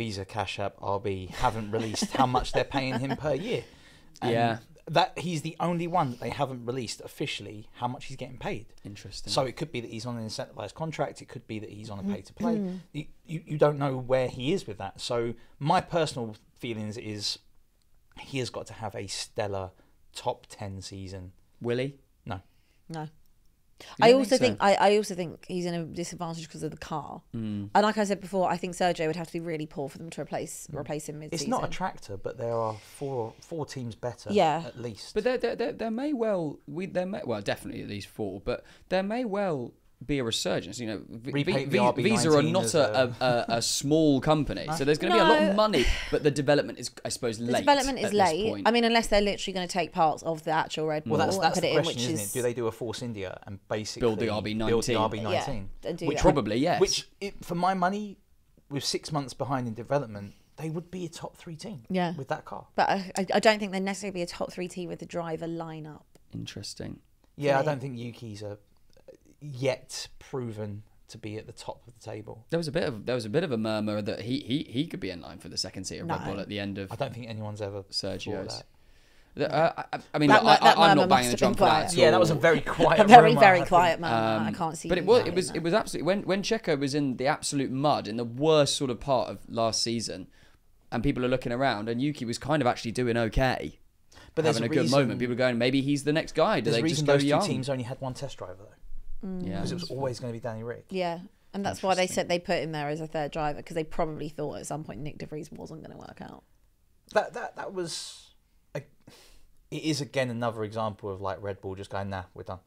Speaker 3: Visa, Cash App, RB haven't released how much they're paying him per year. And
Speaker 1: Yeah.
Speaker 3: that he's the only one that they haven't released officially how much he's getting paid.
Speaker 1: Interesting.
Speaker 3: So it could be that he's on an incentivized contract. It could be that he's on a mm-hmm. pay to play. You, you you don't know where he is with that. So my personal feelings is he has got to have a stellar top ten season.
Speaker 1: Will he?
Speaker 3: No,
Speaker 2: No.
Speaker 1: You
Speaker 2: I
Speaker 1: don't
Speaker 2: also
Speaker 1: think
Speaker 2: think. I, I also think he's in a disadvantage because of the car.
Speaker 1: Mm.
Speaker 2: And like I said before, I think Sergio would have to be really poor for them to replace replace him mid
Speaker 3: it's not a tractor, but there are four four teams better.
Speaker 2: Yeah.
Speaker 3: at least.
Speaker 1: but there, there, there, there may well we there may well definitely at least four, but there may well be a resurgence. You know, v- v- v- Visa are not a, a, a, a small company, so there's going to be a lot of money, but the development is, I suppose,
Speaker 2: The
Speaker 1: late.
Speaker 2: development is
Speaker 1: at this
Speaker 2: late.
Speaker 1: point.
Speaker 2: I mean, unless they're literally going to take parts of the actual Red Bull
Speaker 3: Well, that's,
Speaker 2: and
Speaker 3: that's
Speaker 2: put
Speaker 3: the
Speaker 2: it in, which
Speaker 3: isn't it? Do they do a Force India and basically
Speaker 1: Build the RB19?
Speaker 3: Build the RB19,
Speaker 2: Yeah,
Speaker 3: which
Speaker 2: that.
Speaker 1: Probably, yes.
Speaker 3: Which, it, for my money, with six months behind in development, they would be a top three team.
Speaker 2: Yeah.
Speaker 3: with that car.
Speaker 2: But I, I- I don't think they'd necessarily be a top three team with the driver lineup.
Speaker 1: Interesting.
Speaker 3: Yeah, I don't think Yuki's a yet proven to be at the top of the table.
Speaker 1: There was a bit of there was a bit of a murmur that he he, he could be in line for the second seat of Red Bull at the end of
Speaker 3: I don't think anyone's ever saw
Speaker 1: Sergio's.
Speaker 3: that.
Speaker 1: The- uh, I, I mean,
Speaker 2: That
Speaker 1: look,
Speaker 2: mu- that
Speaker 1: I, I'm not banging
Speaker 2: must
Speaker 1: the drum for that. at
Speaker 3: Yeah, that was a very quiet,
Speaker 2: a very
Speaker 3: rumour,
Speaker 2: very quiet man.
Speaker 1: Um,
Speaker 2: I can't see.
Speaker 1: But it
Speaker 2: you
Speaker 1: was it was it was absolutely when when Checo was in the absolute mud in the worst sort of part of last season, and people are looking around, and Yuki was kind of actually doing okay,
Speaker 3: But there's
Speaker 1: having a,
Speaker 3: a,
Speaker 1: good
Speaker 3: reason,
Speaker 1: moment. People are going, maybe he's the next guy. Do
Speaker 3: There's
Speaker 1: they
Speaker 3: a
Speaker 1: just
Speaker 3: reason
Speaker 1: go
Speaker 3: those two
Speaker 1: young?
Speaker 3: teams only had one test driver though,
Speaker 1: yeah,
Speaker 3: because it was always going to be Danny Rick.
Speaker 2: Yeah. And that's why they said they put him there as a third driver because they probably thought at some point Nyck de Vries wasn't going to work out.
Speaker 3: That that that was, a, it is again another example of like Red Bull just going nah, we're done,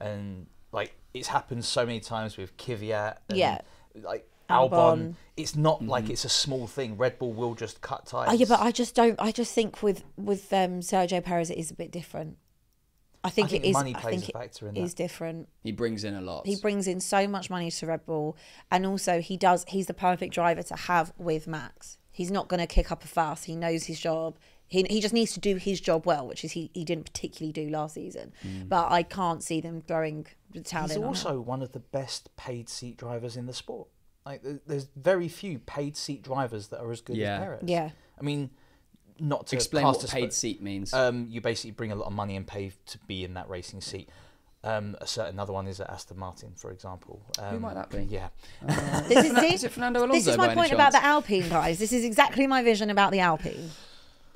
Speaker 3: and like it's happened so many times with Kvyat. And,
Speaker 2: Yeah.
Speaker 3: like
Speaker 2: Albon.
Speaker 3: Albon. It's not like
Speaker 1: Mm-hmm.
Speaker 3: it's a small thing. Red Bull will just cut ties.
Speaker 2: Oh yeah, but I just don't. I just think with with um, Sergio Perez, it is a bit different. I think, I
Speaker 3: think
Speaker 2: it is.
Speaker 3: money
Speaker 2: I
Speaker 3: plays
Speaker 2: think
Speaker 3: a factor in
Speaker 2: it is
Speaker 3: that.
Speaker 2: different.
Speaker 1: he brings in a lot.
Speaker 2: He brings in so much money to Red Bull, and also he does. He's the perfect driver to have with Max. He's not going to kick up a fuss. He knows his job. He, he just needs to do his job well, which is he, he didn't particularly do last season. Mm. But I can't see them throwing the towel
Speaker 3: He's
Speaker 2: in. on him.
Speaker 3: also one of the best paid seat drivers in the sport. Like there's very few paid seat drivers that are as good
Speaker 1: Yeah.
Speaker 3: as Perez.
Speaker 2: Yeah.
Speaker 3: I mean, not to
Speaker 1: Explain what
Speaker 3: a
Speaker 1: paid seat means.
Speaker 3: Um, you basically bring a lot of money and pay to be in that racing seat. Um, a certain another one is at Aston Martin, for example. Um,
Speaker 1: might that be?
Speaker 3: Yeah,
Speaker 2: This is,
Speaker 1: Is it Fernando Alonso.
Speaker 2: This
Speaker 1: is
Speaker 2: my
Speaker 1: any
Speaker 2: point about the Alpine, guys. This is exactly my vision about the Alpine.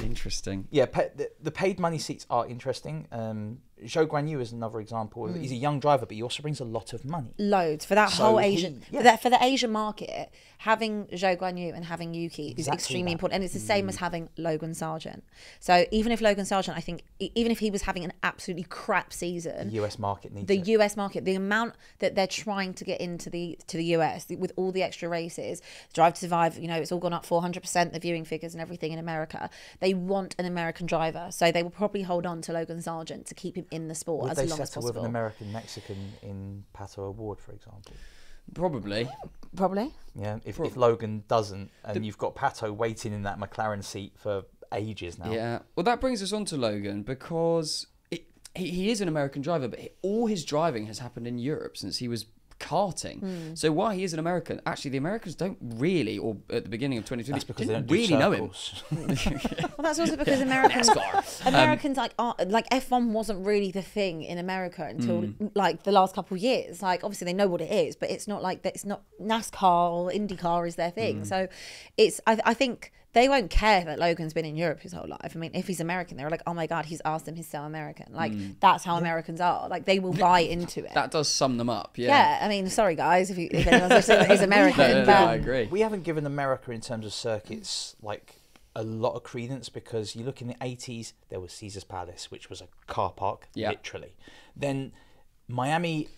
Speaker 1: Interesting.
Speaker 3: yeah. Pa- the, the paid money seats are interesting. Um, Zhou Guanyu is another example. He's a hmm. young driver, but he also brings a lot of money.
Speaker 2: Loads for that
Speaker 3: So
Speaker 2: whole
Speaker 3: he-
Speaker 2: Asian
Speaker 3: yeah.
Speaker 2: for, that, for the Asian market. Having Zhou Guanyu and having Yuki is extremely
Speaker 3: that.
Speaker 2: important, and it's the same as mm. having Logan Sargeant. So even if Logan Sargeant, I think, even if he was having an absolutely crap season,
Speaker 3: The US market needs
Speaker 2: the
Speaker 3: it.
Speaker 2: US market, the amount that they're trying to get into the to the US with all the extra races, Drive to Survive, you know, it's all gone up 400% the viewing figures and everything in America. They want an American driver, so they will probably hold on to Logan Sargeant to keep him in the sport
Speaker 3: Would
Speaker 2: as
Speaker 3: they
Speaker 2: long as
Speaker 3: settle with an American Mexican in Pato O'Ward, for example?
Speaker 1: Probably.
Speaker 2: Probably.
Speaker 3: Yeah, if, if Logan doesn't, and you've got Pato waiting in that McLaren seat for ages now.
Speaker 1: Yeah. Well, that brings us on to Logan because it, he, he is an American driver, but he- all his driving has happened in Europe since he was karting.
Speaker 2: Hmm.
Speaker 1: So while he is an American, actually the Americans don't really, or at the beginning of 2020,
Speaker 3: That's because they
Speaker 1: didn't
Speaker 3: don't do
Speaker 1: really know him.
Speaker 2: Well, that's also because Americans,
Speaker 1: NASCAR.
Speaker 2: Americans like aren't, like F1 wasn't really the thing in America until
Speaker 1: Mm.
Speaker 2: like the last couple of years. Like obviously they know what it is, but it's not like that. It's not NASCAR or IndyCar is their thing.
Speaker 1: Mm.
Speaker 2: So it's I, I think they won't care that Logan's been in Europe his whole life. I mean, if he's American, they're like, oh my god, he's asked them he's so American. Like that's how Americans are. Like they will buy into it.
Speaker 1: Mm. That does sum them up. Yeah.
Speaker 2: yeah. I mean, sorry guys, if, you, if anyone's listening that he's American,
Speaker 1: No, no, no, I agree.
Speaker 3: we haven't given America in terms of circuits like a lot of credence because you look in the 80s, there was Caesar's Palace, which was a car park,
Speaker 1: Yeah.
Speaker 3: literally. Then Miami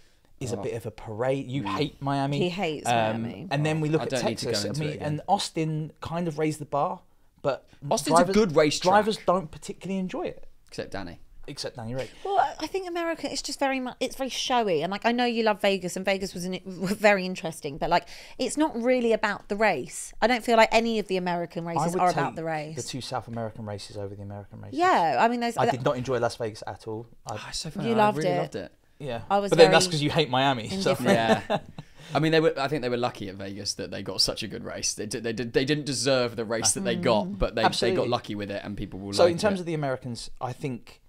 Speaker 3: is
Speaker 1: Oh.
Speaker 3: a bit of a parade. You hate Miami.
Speaker 2: He hates
Speaker 3: Um,
Speaker 2: Miami.
Speaker 3: And then we look
Speaker 1: I
Speaker 3: at
Speaker 1: don't need to go
Speaker 3: Texas. I
Speaker 1: into it
Speaker 3: mean,
Speaker 1: again.
Speaker 3: and Austin kind of raised the bar, but
Speaker 1: Austin's a good racetrack.
Speaker 3: Drivers don't particularly enjoy it,
Speaker 1: Except Danny.
Speaker 3: except Danny Rick.
Speaker 2: Well, I- I think America is just very much it's very showy, and like I know you love Vegas, and Vegas was in, very interesting, but like it's not really about the race. I don't feel like any of the American races are about the race.
Speaker 3: The two South American races over the American races.
Speaker 2: yeah, I mean, there's.
Speaker 3: I did not enjoy Las Vegas at all. I,
Speaker 1: Oh, so funny.
Speaker 2: You
Speaker 1: I
Speaker 2: loved
Speaker 1: really
Speaker 2: it.
Speaker 1: loved it.
Speaker 3: Yeah,
Speaker 2: I was
Speaker 3: but then that's because you hate Miami. So.
Speaker 1: Yeah. I mean, they were. I think they were lucky at Vegas that they got such a good race. They did. They did. They didn't deserve the race that they got, but they, they got lucky with it, and people will.
Speaker 3: So
Speaker 1: like
Speaker 3: in terms
Speaker 1: it.
Speaker 3: of the Americans, I think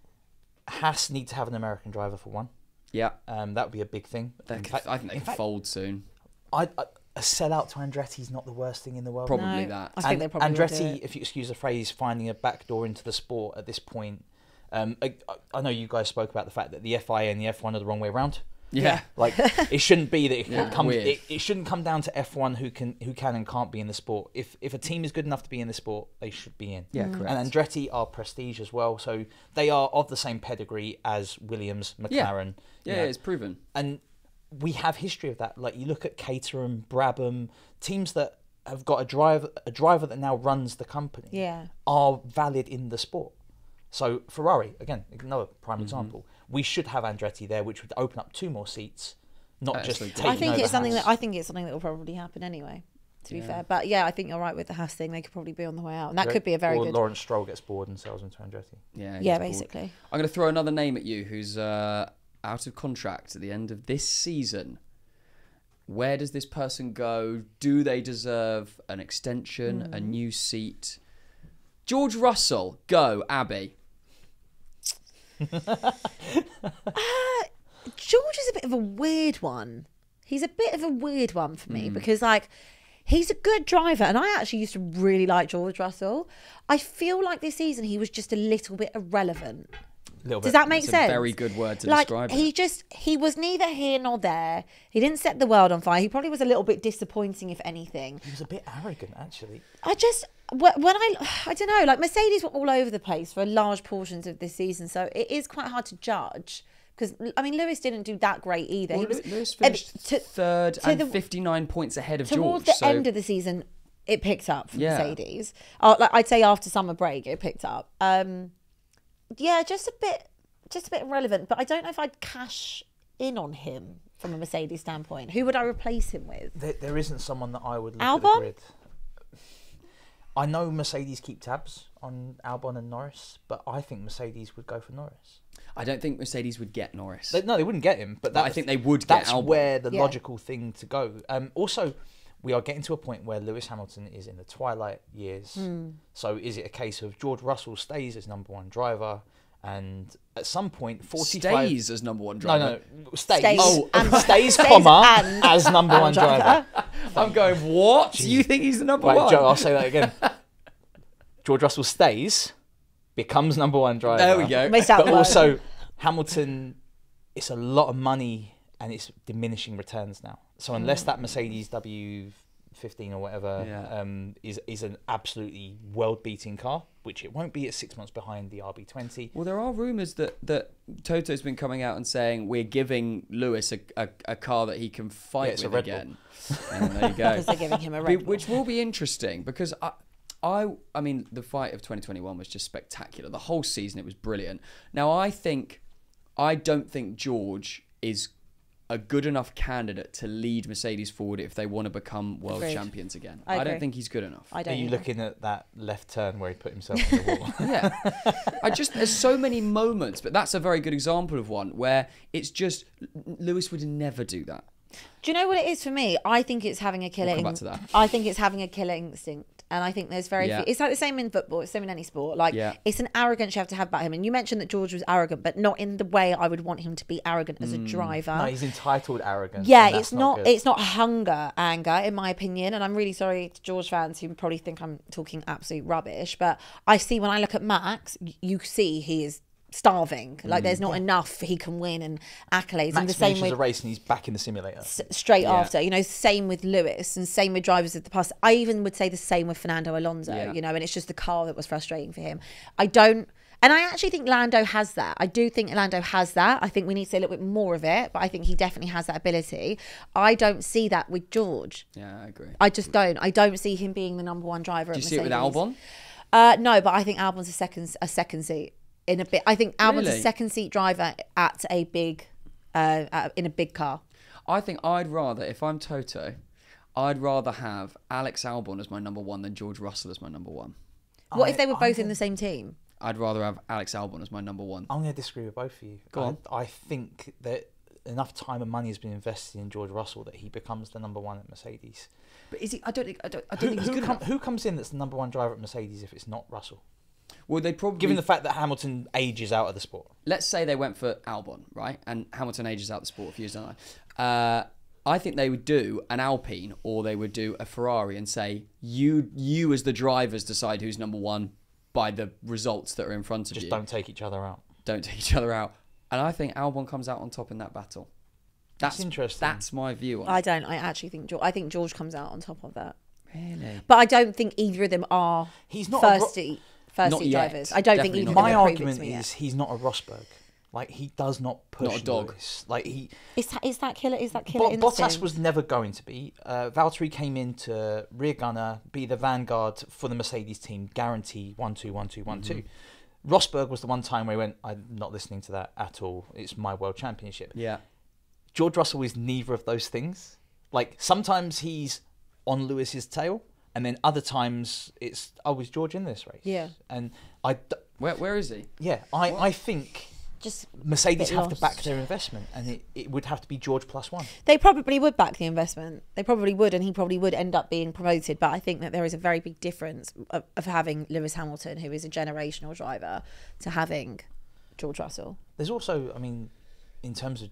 Speaker 3: Haas need to have an American driver for one.
Speaker 1: yeah,
Speaker 3: Um, that would be a big thing.
Speaker 1: they
Speaker 3: In
Speaker 1: could,
Speaker 3: fact-
Speaker 1: I think they
Speaker 3: in
Speaker 1: could
Speaker 3: fact,
Speaker 1: fold soon.
Speaker 3: I, I, a sellout to Andretti is not the worst thing in the world.
Speaker 1: Probably
Speaker 2: No,
Speaker 1: that.
Speaker 2: I think
Speaker 3: And
Speaker 2: they probably
Speaker 3: Andretti, if you excuse the phrase, finding a backdoor into the sport at this point. Um, I, I know you guys spoke about the fact that the FIA and the F1 are the wrong way around.
Speaker 1: Yeah.
Speaker 3: Like it shouldn't be that it
Speaker 1: Yeah,
Speaker 3: comes. It, it shouldn't come down to F1 who can who can and can't be in the sport. If if a team is good enough to be in the sport, they should be in.
Speaker 1: Yeah, Mm. correct.
Speaker 3: And Andretti are prestige as well, so they are of the same pedigree as Williams, McLaren. you
Speaker 1: Yeah,
Speaker 3: know.
Speaker 1: it's proven.
Speaker 3: and we have history of that. Like you look at Caterham, Brabham, teams that have got a driver a driver that now runs the company.
Speaker 2: Yeah.
Speaker 3: are valid in the sport. So Ferrari, again, another
Speaker 1: Mm-hmm.
Speaker 3: prime example. We should have Andretti there, which would open up two more seats, not just
Speaker 1: Absolutely.
Speaker 3: taking
Speaker 2: I think
Speaker 3: over
Speaker 2: it's something
Speaker 3: Haas.
Speaker 2: that I think it's something that will probably happen anyway. To be fair, but yeah, I think you're right with the Haas thing. They could probably be on the way out, and that could be a very
Speaker 3: or
Speaker 2: good.
Speaker 3: Lawrence Stroll gets bored and sells him to Andretti.
Speaker 1: Yeah.
Speaker 2: yeah,
Speaker 1: gets bored.
Speaker 2: basically.
Speaker 1: I'm going to throw another name at you who's uh, out of contract at the end of this season. Where does this person go? Do they deserve an extension, a new seat? George Russell, go, Abby.
Speaker 2: Uh, George is a bit of a weird one. He's a bit of a weird one for me hmm. because, like, he's a good driver, and I actually used to really like George Russell. I feel like this season he was just a little bit irrelevant.
Speaker 3: Little
Speaker 2: Does
Speaker 3: bit.
Speaker 2: that make
Speaker 1: It's a
Speaker 2: sense?
Speaker 1: very good word to
Speaker 2: like,
Speaker 1: describe it.
Speaker 2: He just he was neither here nor there. He didn't set the world on fire. He probably was a little bit disappointing, if anything.
Speaker 3: He was a bit arrogant, actually.
Speaker 2: I just when I I don't know, like Mercedes were all over the place for large portions of this season, so it is quite hard to judge. Because I mean, Lewis didn't do that great either.
Speaker 1: Well,
Speaker 2: he was
Speaker 1: Lewis
Speaker 2: I mean,
Speaker 1: finished
Speaker 2: to-
Speaker 1: third
Speaker 2: to
Speaker 1: and
Speaker 2: the-
Speaker 1: 59 points ahead of
Speaker 2: towards
Speaker 1: George.
Speaker 2: the
Speaker 1: so
Speaker 2: end of the season. It picked up for
Speaker 1: Yeah.
Speaker 2: Mercedes. Uh, like I'd say after summer break, it picked up. Um, yeah, just a bit, just a bit irrelevant. But I don't know if I'd cash in on him from a Mercedes standpoint. Who would I replace him with?
Speaker 3: There, there isn't someone that I would look at
Speaker 2: Albon?
Speaker 3: the grid. I know Mercedes keep tabs on Albon and Norris, but I think Mercedes would go for Norris.
Speaker 1: I don't think Mercedes would get Norris.
Speaker 3: They, no, they wouldn't get him, but
Speaker 1: But I think they would get
Speaker 3: That's
Speaker 1: Albon.
Speaker 3: where the
Speaker 2: Yeah.
Speaker 3: logical thing to go. Um, also, we are getting to a point where Lewis Hamilton is in the twilight years.
Speaker 2: Hmm.
Speaker 3: So, is it a case of George Russell stays as number one driver, and at some point, forty-five
Speaker 1: Stays as number one driver.
Speaker 3: no, stays.
Speaker 2: Stays
Speaker 3: oh,
Speaker 2: and-
Speaker 3: stays,
Speaker 2: stays
Speaker 3: comma
Speaker 2: and-
Speaker 3: as number one driver.
Speaker 1: I'm going, what? You think he's the number
Speaker 3: Right,
Speaker 1: one?
Speaker 3: Joe, I'll say that again. George Russell stays, becomes number one driver.
Speaker 1: There we go.
Speaker 2: Missed out
Speaker 3: But also, Hamilton, it's a lot of money and it's diminishing returns now. So unless that Mercedes W15 or whatever
Speaker 1: Yeah.
Speaker 3: um, is is an absolutely world-beating car, which it won't be at six months behind the RB20.
Speaker 1: Well, there are rumours that, that Toto's been coming out and saying we're giving Lewis a, a, a car that he can fight
Speaker 3: Yeah, it's a
Speaker 1: with
Speaker 3: Red Bull.
Speaker 1: again. And there you go.
Speaker 2: Because they're giving him a
Speaker 1: Be-
Speaker 2: red. Bull.
Speaker 1: which will be interesting because I, I, I mean, the fight of 2021 was just spectacular. The whole season it was brilliant. Now I think, I don't think George is a good enough candidate to lead Mercedes forward if they want to become world
Speaker 2: Agreed.
Speaker 1: champions again.
Speaker 2: I
Speaker 1: I, don't think he's good enough.
Speaker 2: I
Speaker 3: Are
Speaker 2: don't.
Speaker 3: you
Speaker 2: either.
Speaker 3: looking at that left turn where he put himself in the wall?
Speaker 1: yeah. I just there's so many moments, but that's a very good example of one where it's just Lewis would never do that.
Speaker 2: Do you know what it is for me? I think it's having a killer.
Speaker 1: We'll come back to that.
Speaker 2: I think it's having a killer instinct, and I think there's very.
Speaker 1: Yeah.
Speaker 2: Few, it's like the same in football. It's the same in any sport. Like
Speaker 1: Yeah.
Speaker 2: it's an arrogance you have to have about him. And you mentioned that George was arrogant, but not in the way I would want him to be arrogant as a
Speaker 1: Mm.
Speaker 2: driver.
Speaker 3: no, he's entitled arrogance.
Speaker 2: yeah, it's not.
Speaker 3: good.
Speaker 2: it's not hunger, anger, in my opinion. And I'm really sorry to George fans who probably think I'm talking absolute rubbish. But I see when I look at Max, you see he is starving. Like there's not enough he can win and accolades.
Speaker 3: Mm. Max
Speaker 2: and the same
Speaker 3: finishes
Speaker 2: with
Speaker 3: a race and he's back in the simulator.
Speaker 2: s- straight after. You know, same with Lewis and same with drivers of the past. I even would say the same with Fernando Alonso.
Speaker 1: Yeah.
Speaker 2: You know, and it's just the car that was frustrating for him. I don't. And I actually think Lando has that. I do think Lando has that. I think we need to see a little bit more of it, but I think he definitely has that ability. I don't see that with George.
Speaker 1: Yeah, I agree.
Speaker 2: I just don't. I don't see him being the number one driver.
Speaker 1: Do you see it with Albon?
Speaker 2: Uh, no, but I think Albon's a second a second seat in a bit. I think Albon's
Speaker 1: Really?
Speaker 2: a second seat driver at a big, uh, at, in a big car.
Speaker 1: I think I'd rather, if I'm Toto, I'd rather have Alex Albon as my number one than George Russell as my number one.
Speaker 2: What if they were both in the same team?
Speaker 1: I'd rather have Alex Albon as my number one.
Speaker 3: I'm going to disagree with both of you.
Speaker 1: Go
Speaker 3: I,
Speaker 1: on.
Speaker 3: I think that enough time and money has been invested in George Russell that he becomes the number one at Mercedes.
Speaker 1: But is he? I don't think. I don't. I don't
Speaker 3: Who,
Speaker 1: think he's
Speaker 3: who,
Speaker 1: good
Speaker 3: com- who comes in that's the number one driver at Mercedes if it's not Russell?
Speaker 1: Well, they probably.
Speaker 3: Given the fact that Hamilton ages out of the sport.
Speaker 1: let's say they went for Albon, right? And Hamilton ages out of the sport a few years down the line. Uh, I think they would do an Alpine or they would do a Ferrari and say, you you as the drivers decide who's number one by the results that are in front of
Speaker 3: Just
Speaker 1: you.
Speaker 3: Just don't take each other out.
Speaker 1: Don't take each other out. And I think Albon comes out on top in that battle. That's
Speaker 3: interesting.
Speaker 1: That's my view on it.
Speaker 2: I don't. I actually think George, I think George comes out on top of that.
Speaker 1: Really?
Speaker 2: But I don't think either of them are
Speaker 3: He's not a
Speaker 2: first seat
Speaker 1: Not
Speaker 2: seat
Speaker 1: yet.
Speaker 2: drivers. I don't think
Speaker 1: Definitely
Speaker 2: either
Speaker 1: not
Speaker 2: of
Speaker 3: My
Speaker 2: them have it
Speaker 3: argument
Speaker 2: to me
Speaker 3: is
Speaker 2: yet.
Speaker 3: he's not a Rosberg. Like he does not push
Speaker 1: Not a dog.
Speaker 3: Lewis. Like he
Speaker 2: Is that is that killer? Is that killer?
Speaker 3: Bo- Bottas was never going to be. Uh, Valtteri came in to rear gunner, be the vanguard for the Mercedes team, guarantee one two one two one two.
Speaker 1: Mm-hmm.
Speaker 3: Rosberg was the one time where he went, I'm not listening to that at all. It's my world championship.
Speaker 1: Yeah.
Speaker 3: George Russell is neither of those things. Like sometimes he's on Lewis's tail, and then other times it's oh, was George in this race?
Speaker 2: Yeah.
Speaker 3: And I, d-
Speaker 1: Where, where is he?
Speaker 3: yeah, I, I think
Speaker 2: just
Speaker 3: Mercedes
Speaker 2: bit
Speaker 3: have to back their investment, and it, it would have to be George plus one.
Speaker 2: They probably would back the investment. They probably would, and he probably would end up being promoted. But I think that there is a very big difference of, of having Lewis Hamilton, who is a generational driver, to having George Russell.
Speaker 3: There's also, I mean, in terms of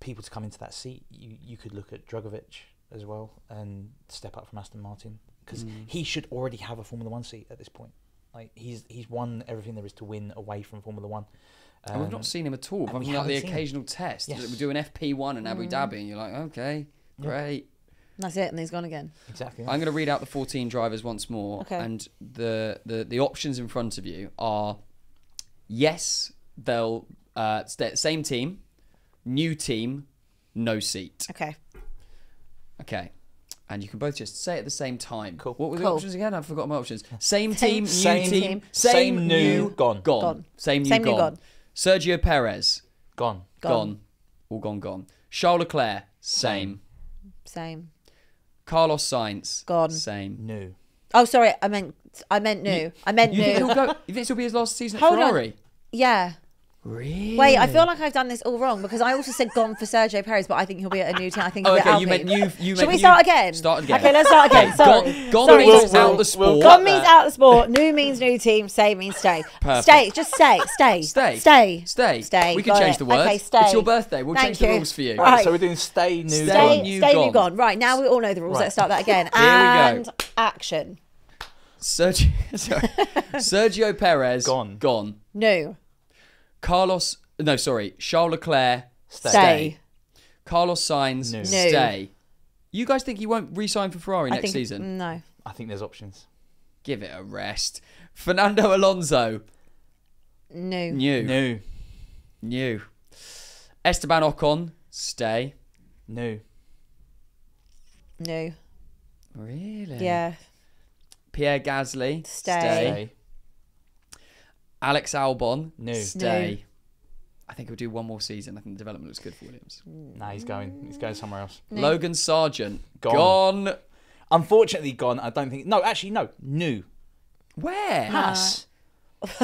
Speaker 3: people to come into that seat, you, you could look at Drugovich as well and step up from Aston Martin because
Speaker 1: Mm.
Speaker 3: he should already have a Formula One seat at this point. Like he's he's won everything there is to win away from Formula One.
Speaker 1: And we've
Speaker 3: Um,
Speaker 1: not seen him at all.
Speaker 3: and
Speaker 1: Other
Speaker 3: we
Speaker 1: than like the
Speaker 3: haven't him.
Speaker 1: occasional test.
Speaker 3: Yes.
Speaker 1: We do an FP1 in Abu
Speaker 2: Mm.
Speaker 1: Dhabi, and you're like, okay, great.
Speaker 2: That's it, and he's gone again.
Speaker 3: exactly.
Speaker 1: I'm going to read out the 14 drivers once more,
Speaker 2: Okay.
Speaker 1: and the, the the options in front of you are: yes, they'll uh, stay, same team, new team, no seat.
Speaker 2: Okay.
Speaker 1: Okay, and you can both just say it at the same time.
Speaker 3: Cool.
Speaker 1: What were the
Speaker 2: Cool.
Speaker 1: options again? I've forgotten my options. Same
Speaker 2: Same-
Speaker 1: team, new
Speaker 3: Same
Speaker 1: team,
Speaker 2: team.
Speaker 1: same,
Speaker 3: Same
Speaker 1: new,
Speaker 3: new, gone.
Speaker 1: gone,
Speaker 2: Gone.
Speaker 1: same new,
Speaker 2: Same new,
Speaker 1: gone.
Speaker 2: gone.
Speaker 1: Sergio Perez,
Speaker 3: Gone.
Speaker 1: gone.
Speaker 2: Gone.
Speaker 1: all gone, gone. Charles Leclerc, same.
Speaker 2: Same.
Speaker 1: Carlos Sainz,
Speaker 2: Gone.
Speaker 1: same.
Speaker 3: New.
Speaker 2: Oh, sorry. I meant. I meant new. I meant
Speaker 1: You think
Speaker 2: new.
Speaker 1: he'll go? You think this will be his last season at
Speaker 2: Hold on.
Speaker 1: Ferrari?
Speaker 2: Yeah.
Speaker 1: Really?
Speaker 2: Wait, I feel like I've done this all wrong because I also said gone for Sergio Perez, but I think he'll be at a new team. I think he'll
Speaker 1: Oh,
Speaker 2: be at
Speaker 1: okay, you meant new. You
Speaker 2: Should
Speaker 1: meant
Speaker 2: we start again?
Speaker 1: Start again.
Speaker 2: Okay, let's start again. Sorry.
Speaker 1: Gone, gone
Speaker 2: Sorry,
Speaker 1: means
Speaker 2: sorry.
Speaker 1: out the sport.
Speaker 2: Gone means out the sport. New means new team. Stay means stay.
Speaker 1: Perfect.
Speaker 2: Stay. Just stay. Stay.
Speaker 1: Stay.
Speaker 2: Stay.
Speaker 1: Stay.
Speaker 2: Stay.
Speaker 1: We can
Speaker 2: Got
Speaker 1: change
Speaker 2: it.
Speaker 1: the word.
Speaker 2: Okay, stay.
Speaker 1: It's your birthday. We'll
Speaker 2: Thank
Speaker 1: change the rules for you.
Speaker 2: Right.
Speaker 3: So we're doing stay new.
Speaker 1: Stay
Speaker 2: Stay,
Speaker 3: gone.
Speaker 1: new,
Speaker 2: stay
Speaker 1: gone.
Speaker 2: new gone. Right now we all know the rules.
Speaker 3: Right.
Speaker 2: Let's start that again.
Speaker 1: Here we go.
Speaker 2: action.
Speaker 1: Sergio. Sergio Perez
Speaker 3: Gone.
Speaker 1: Gone.
Speaker 2: New.
Speaker 1: Carlos. No, sorry. Charles Leclerc.
Speaker 3: Stay.
Speaker 2: Stay.
Speaker 1: Carlos Sainz.
Speaker 3: No. No.
Speaker 1: Stay. You guys think he won't re-sign for Ferrari
Speaker 2: I
Speaker 1: next
Speaker 2: think
Speaker 1: season?
Speaker 2: no.
Speaker 3: I think there's options.
Speaker 1: Give it a rest. Fernando Alonso.
Speaker 2: New.
Speaker 1: New.
Speaker 3: New.
Speaker 1: New. Esteban Ocon. Stay.
Speaker 3: New.
Speaker 2: New.
Speaker 1: Really?
Speaker 2: Yeah.
Speaker 1: Pierre Gasly.
Speaker 2: Stay.
Speaker 3: Stay.
Speaker 1: Alex Albon.
Speaker 3: New.
Speaker 1: Stay. I think he'll do one more season. I think the development looks good for Williams.
Speaker 3: Nah, he's going. He's going somewhere else.
Speaker 1: Logan Sargeant.
Speaker 3: Gone.
Speaker 1: Gone.
Speaker 3: Unfortunately, gone. I don't think. No, actually, no. New.
Speaker 1: Where?
Speaker 3: Haas.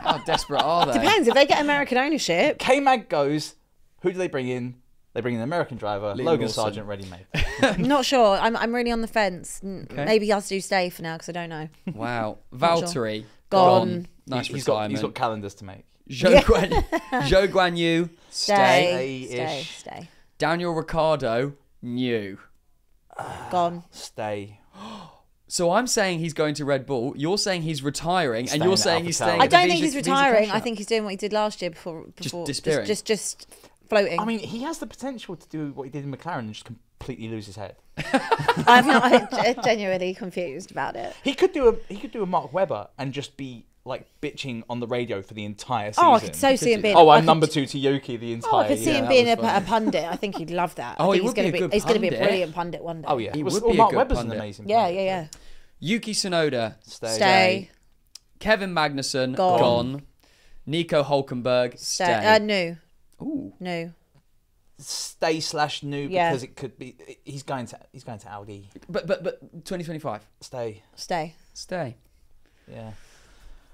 Speaker 1: How desperate are they?
Speaker 2: Depends if they get American ownership.
Speaker 3: K Mag goes. Who do they bring in? They bring in the American driver,
Speaker 1: Liam
Speaker 3: Logan
Speaker 1: Lawson.
Speaker 3: Sargeant, ready made.
Speaker 2: Not sure. I'm I'm really on the fence.
Speaker 1: Okay.
Speaker 2: Maybe he has to stay for now because I don't know.
Speaker 1: Wow.
Speaker 2: Not sure.
Speaker 1: Valtteri.
Speaker 2: Gone.
Speaker 1: Nice
Speaker 3: he's got,
Speaker 1: retirement.
Speaker 3: he's got calendars to make.
Speaker 1: Zhou Guan, Zhou Guan Yu. Stay.
Speaker 2: Stay. Stay.
Speaker 1: Daniel Ricciardo. New.
Speaker 2: Gone.
Speaker 3: Stay.
Speaker 1: So I'm saying he's going to Red Bull. You're saying he's retiring, and you're
Speaker 3: at
Speaker 1: saying he's staying.
Speaker 2: I don't think he's retiring. I think he's doing what he did last year before. before
Speaker 1: disappearing.
Speaker 2: Just, just, just floating.
Speaker 3: I mean, he has the potential to do what he did in McLaren and just completely lose his head.
Speaker 2: I'm not I'm genuinely confused about it.
Speaker 3: He could do a he could do a Mark Webber and just be like bitching on the radio for the entire season.
Speaker 2: Oh, I could so see him being.
Speaker 3: Oh,
Speaker 2: I
Speaker 3: I'm
Speaker 2: could-
Speaker 3: number two to Yuki the entire.
Speaker 2: Oh, I could see
Speaker 3: year.
Speaker 2: him being a, a pundit. I think he'd love that. I
Speaker 1: Oh, he
Speaker 2: he's
Speaker 1: would be
Speaker 2: going
Speaker 1: a
Speaker 2: to
Speaker 1: good
Speaker 2: be. He's going to be a brilliant pundit one day.
Speaker 3: Oh yeah,
Speaker 1: He
Speaker 3: well,
Speaker 1: would
Speaker 3: well,
Speaker 1: be a good
Speaker 3: Webber's an
Speaker 1: pundit.
Speaker 3: amazing.
Speaker 2: Yeah,
Speaker 3: pundit.
Speaker 2: yeah, yeah.
Speaker 1: Yuki Tsunoda.
Speaker 3: Stay.
Speaker 2: Stay.
Speaker 1: Kevin Magnussen.
Speaker 2: Gone.
Speaker 1: Gone. Nico Hulkenberg.
Speaker 2: Stay.
Speaker 1: Stay.
Speaker 2: Uh, new.
Speaker 1: Ooh.
Speaker 2: New.
Speaker 3: Stay slash new
Speaker 2: Yeah.
Speaker 3: because it could be. He's going to he's going to Audi.
Speaker 1: But but but 2025.
Speaker 3: Stay.
Speaker 2: Stay.
Speaker 1: Stay.
Speaker 3: Yeah.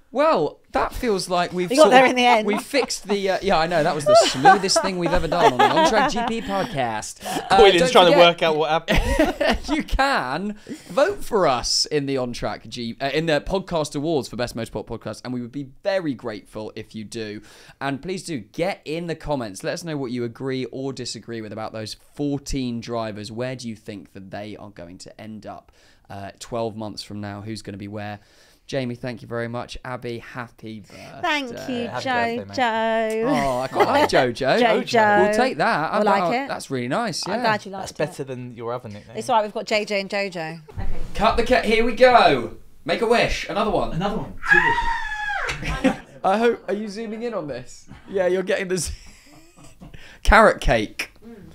Speaker 1: Well, that feels like we've
Speaker 2: We got there
Speaker 1: of-
Speaker 2: in the end.
Speaker 1: We fixed the. Uh, yeah, I know that was the smoothest thing we've ever done on the On Track GP podcast. Uh,
Speaker 3: Boylan's
Speaker 1: don't
Speaker 3: trying to work out what happened.
Speaker 1: you can vote for us in the On Track G uh, in the podcast awards for Best Motorsport Podcast, and we would be very grateful if you do. And please do get in the comments. Let us know what you agree or disagree with about those 14 drivers. Where do you think that they are going to end up uh, 12 months from now? Who's going to be where? Jamie, thank you very much. Abbi, happy birthday.
Speaker 2: Thank you,
Speaker 3: Happy birthday,
Speaker 2: Jojo.
Speaker 1: Oh, I quite like Jojo.
Speaker 2: Jojo.
Speaker 1: We'll take that.
Speaker 2: I
Speaker 1: I
Speaker 2: like it.
Speaker 1: That's really nice. Yeah.
Speaker 2: I'm glad you
Speaker 3: like
Speaker 2: it.
Speaker 3: That's
Speaker 2: better
Speaker 3: than your other nickname.
Speaker 2: It's alright. We've got JJ and Jojo.
Speaker 1: Cut the cat. Here we go. Make a wish. Another one.
Speaker 3: Another one. Two wishes.
Speaker 1: I hope. Are you zooming in on this? Yeah, you're getting this carrot cake.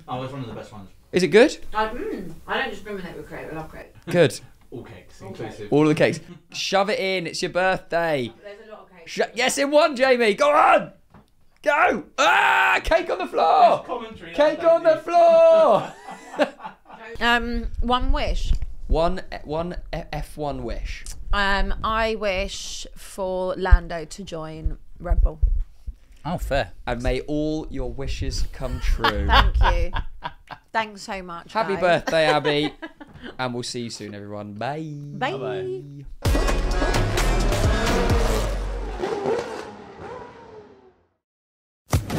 Speaker 3: Oh, it's one of the best ones.
Speaker 1: Is it good?
Speaker 2: I, mm, I don't discriminate with crepe. I love crepe.
Speaker 1: Good.
Speaker 3: All cakes, inclusive.
Speaker 1: All of the cakes. Shove it in. It's your birthday.
Speaker 2: There's a lot of cake.
Speaker 1: Sh- yes, in one, Jamie. Go on. Go. Ah, cake on the floor.
Speaker 3: Commentary.
Speaker 1: Cake on the floor.
Speaker 2: Um, one wish.
Speaker 1: one, one F1 wish.
Speaker 2: Um, I wish for Lando to join Red Bull.
Speaker 3: Oh, fair.
Speaker 1: And may all your wishes come true.
Speaker 2: Thank you. Thanks so much.
Speaker 1: Happy
Speaker 2: guys.
Speaker 1: birthday, Abbi. and we'll see you soon, everyone. Bye.
Speaker 2: Bye.
Speaker 3: Bye.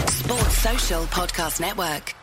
Speaker 4: Sports Social Podcast Network.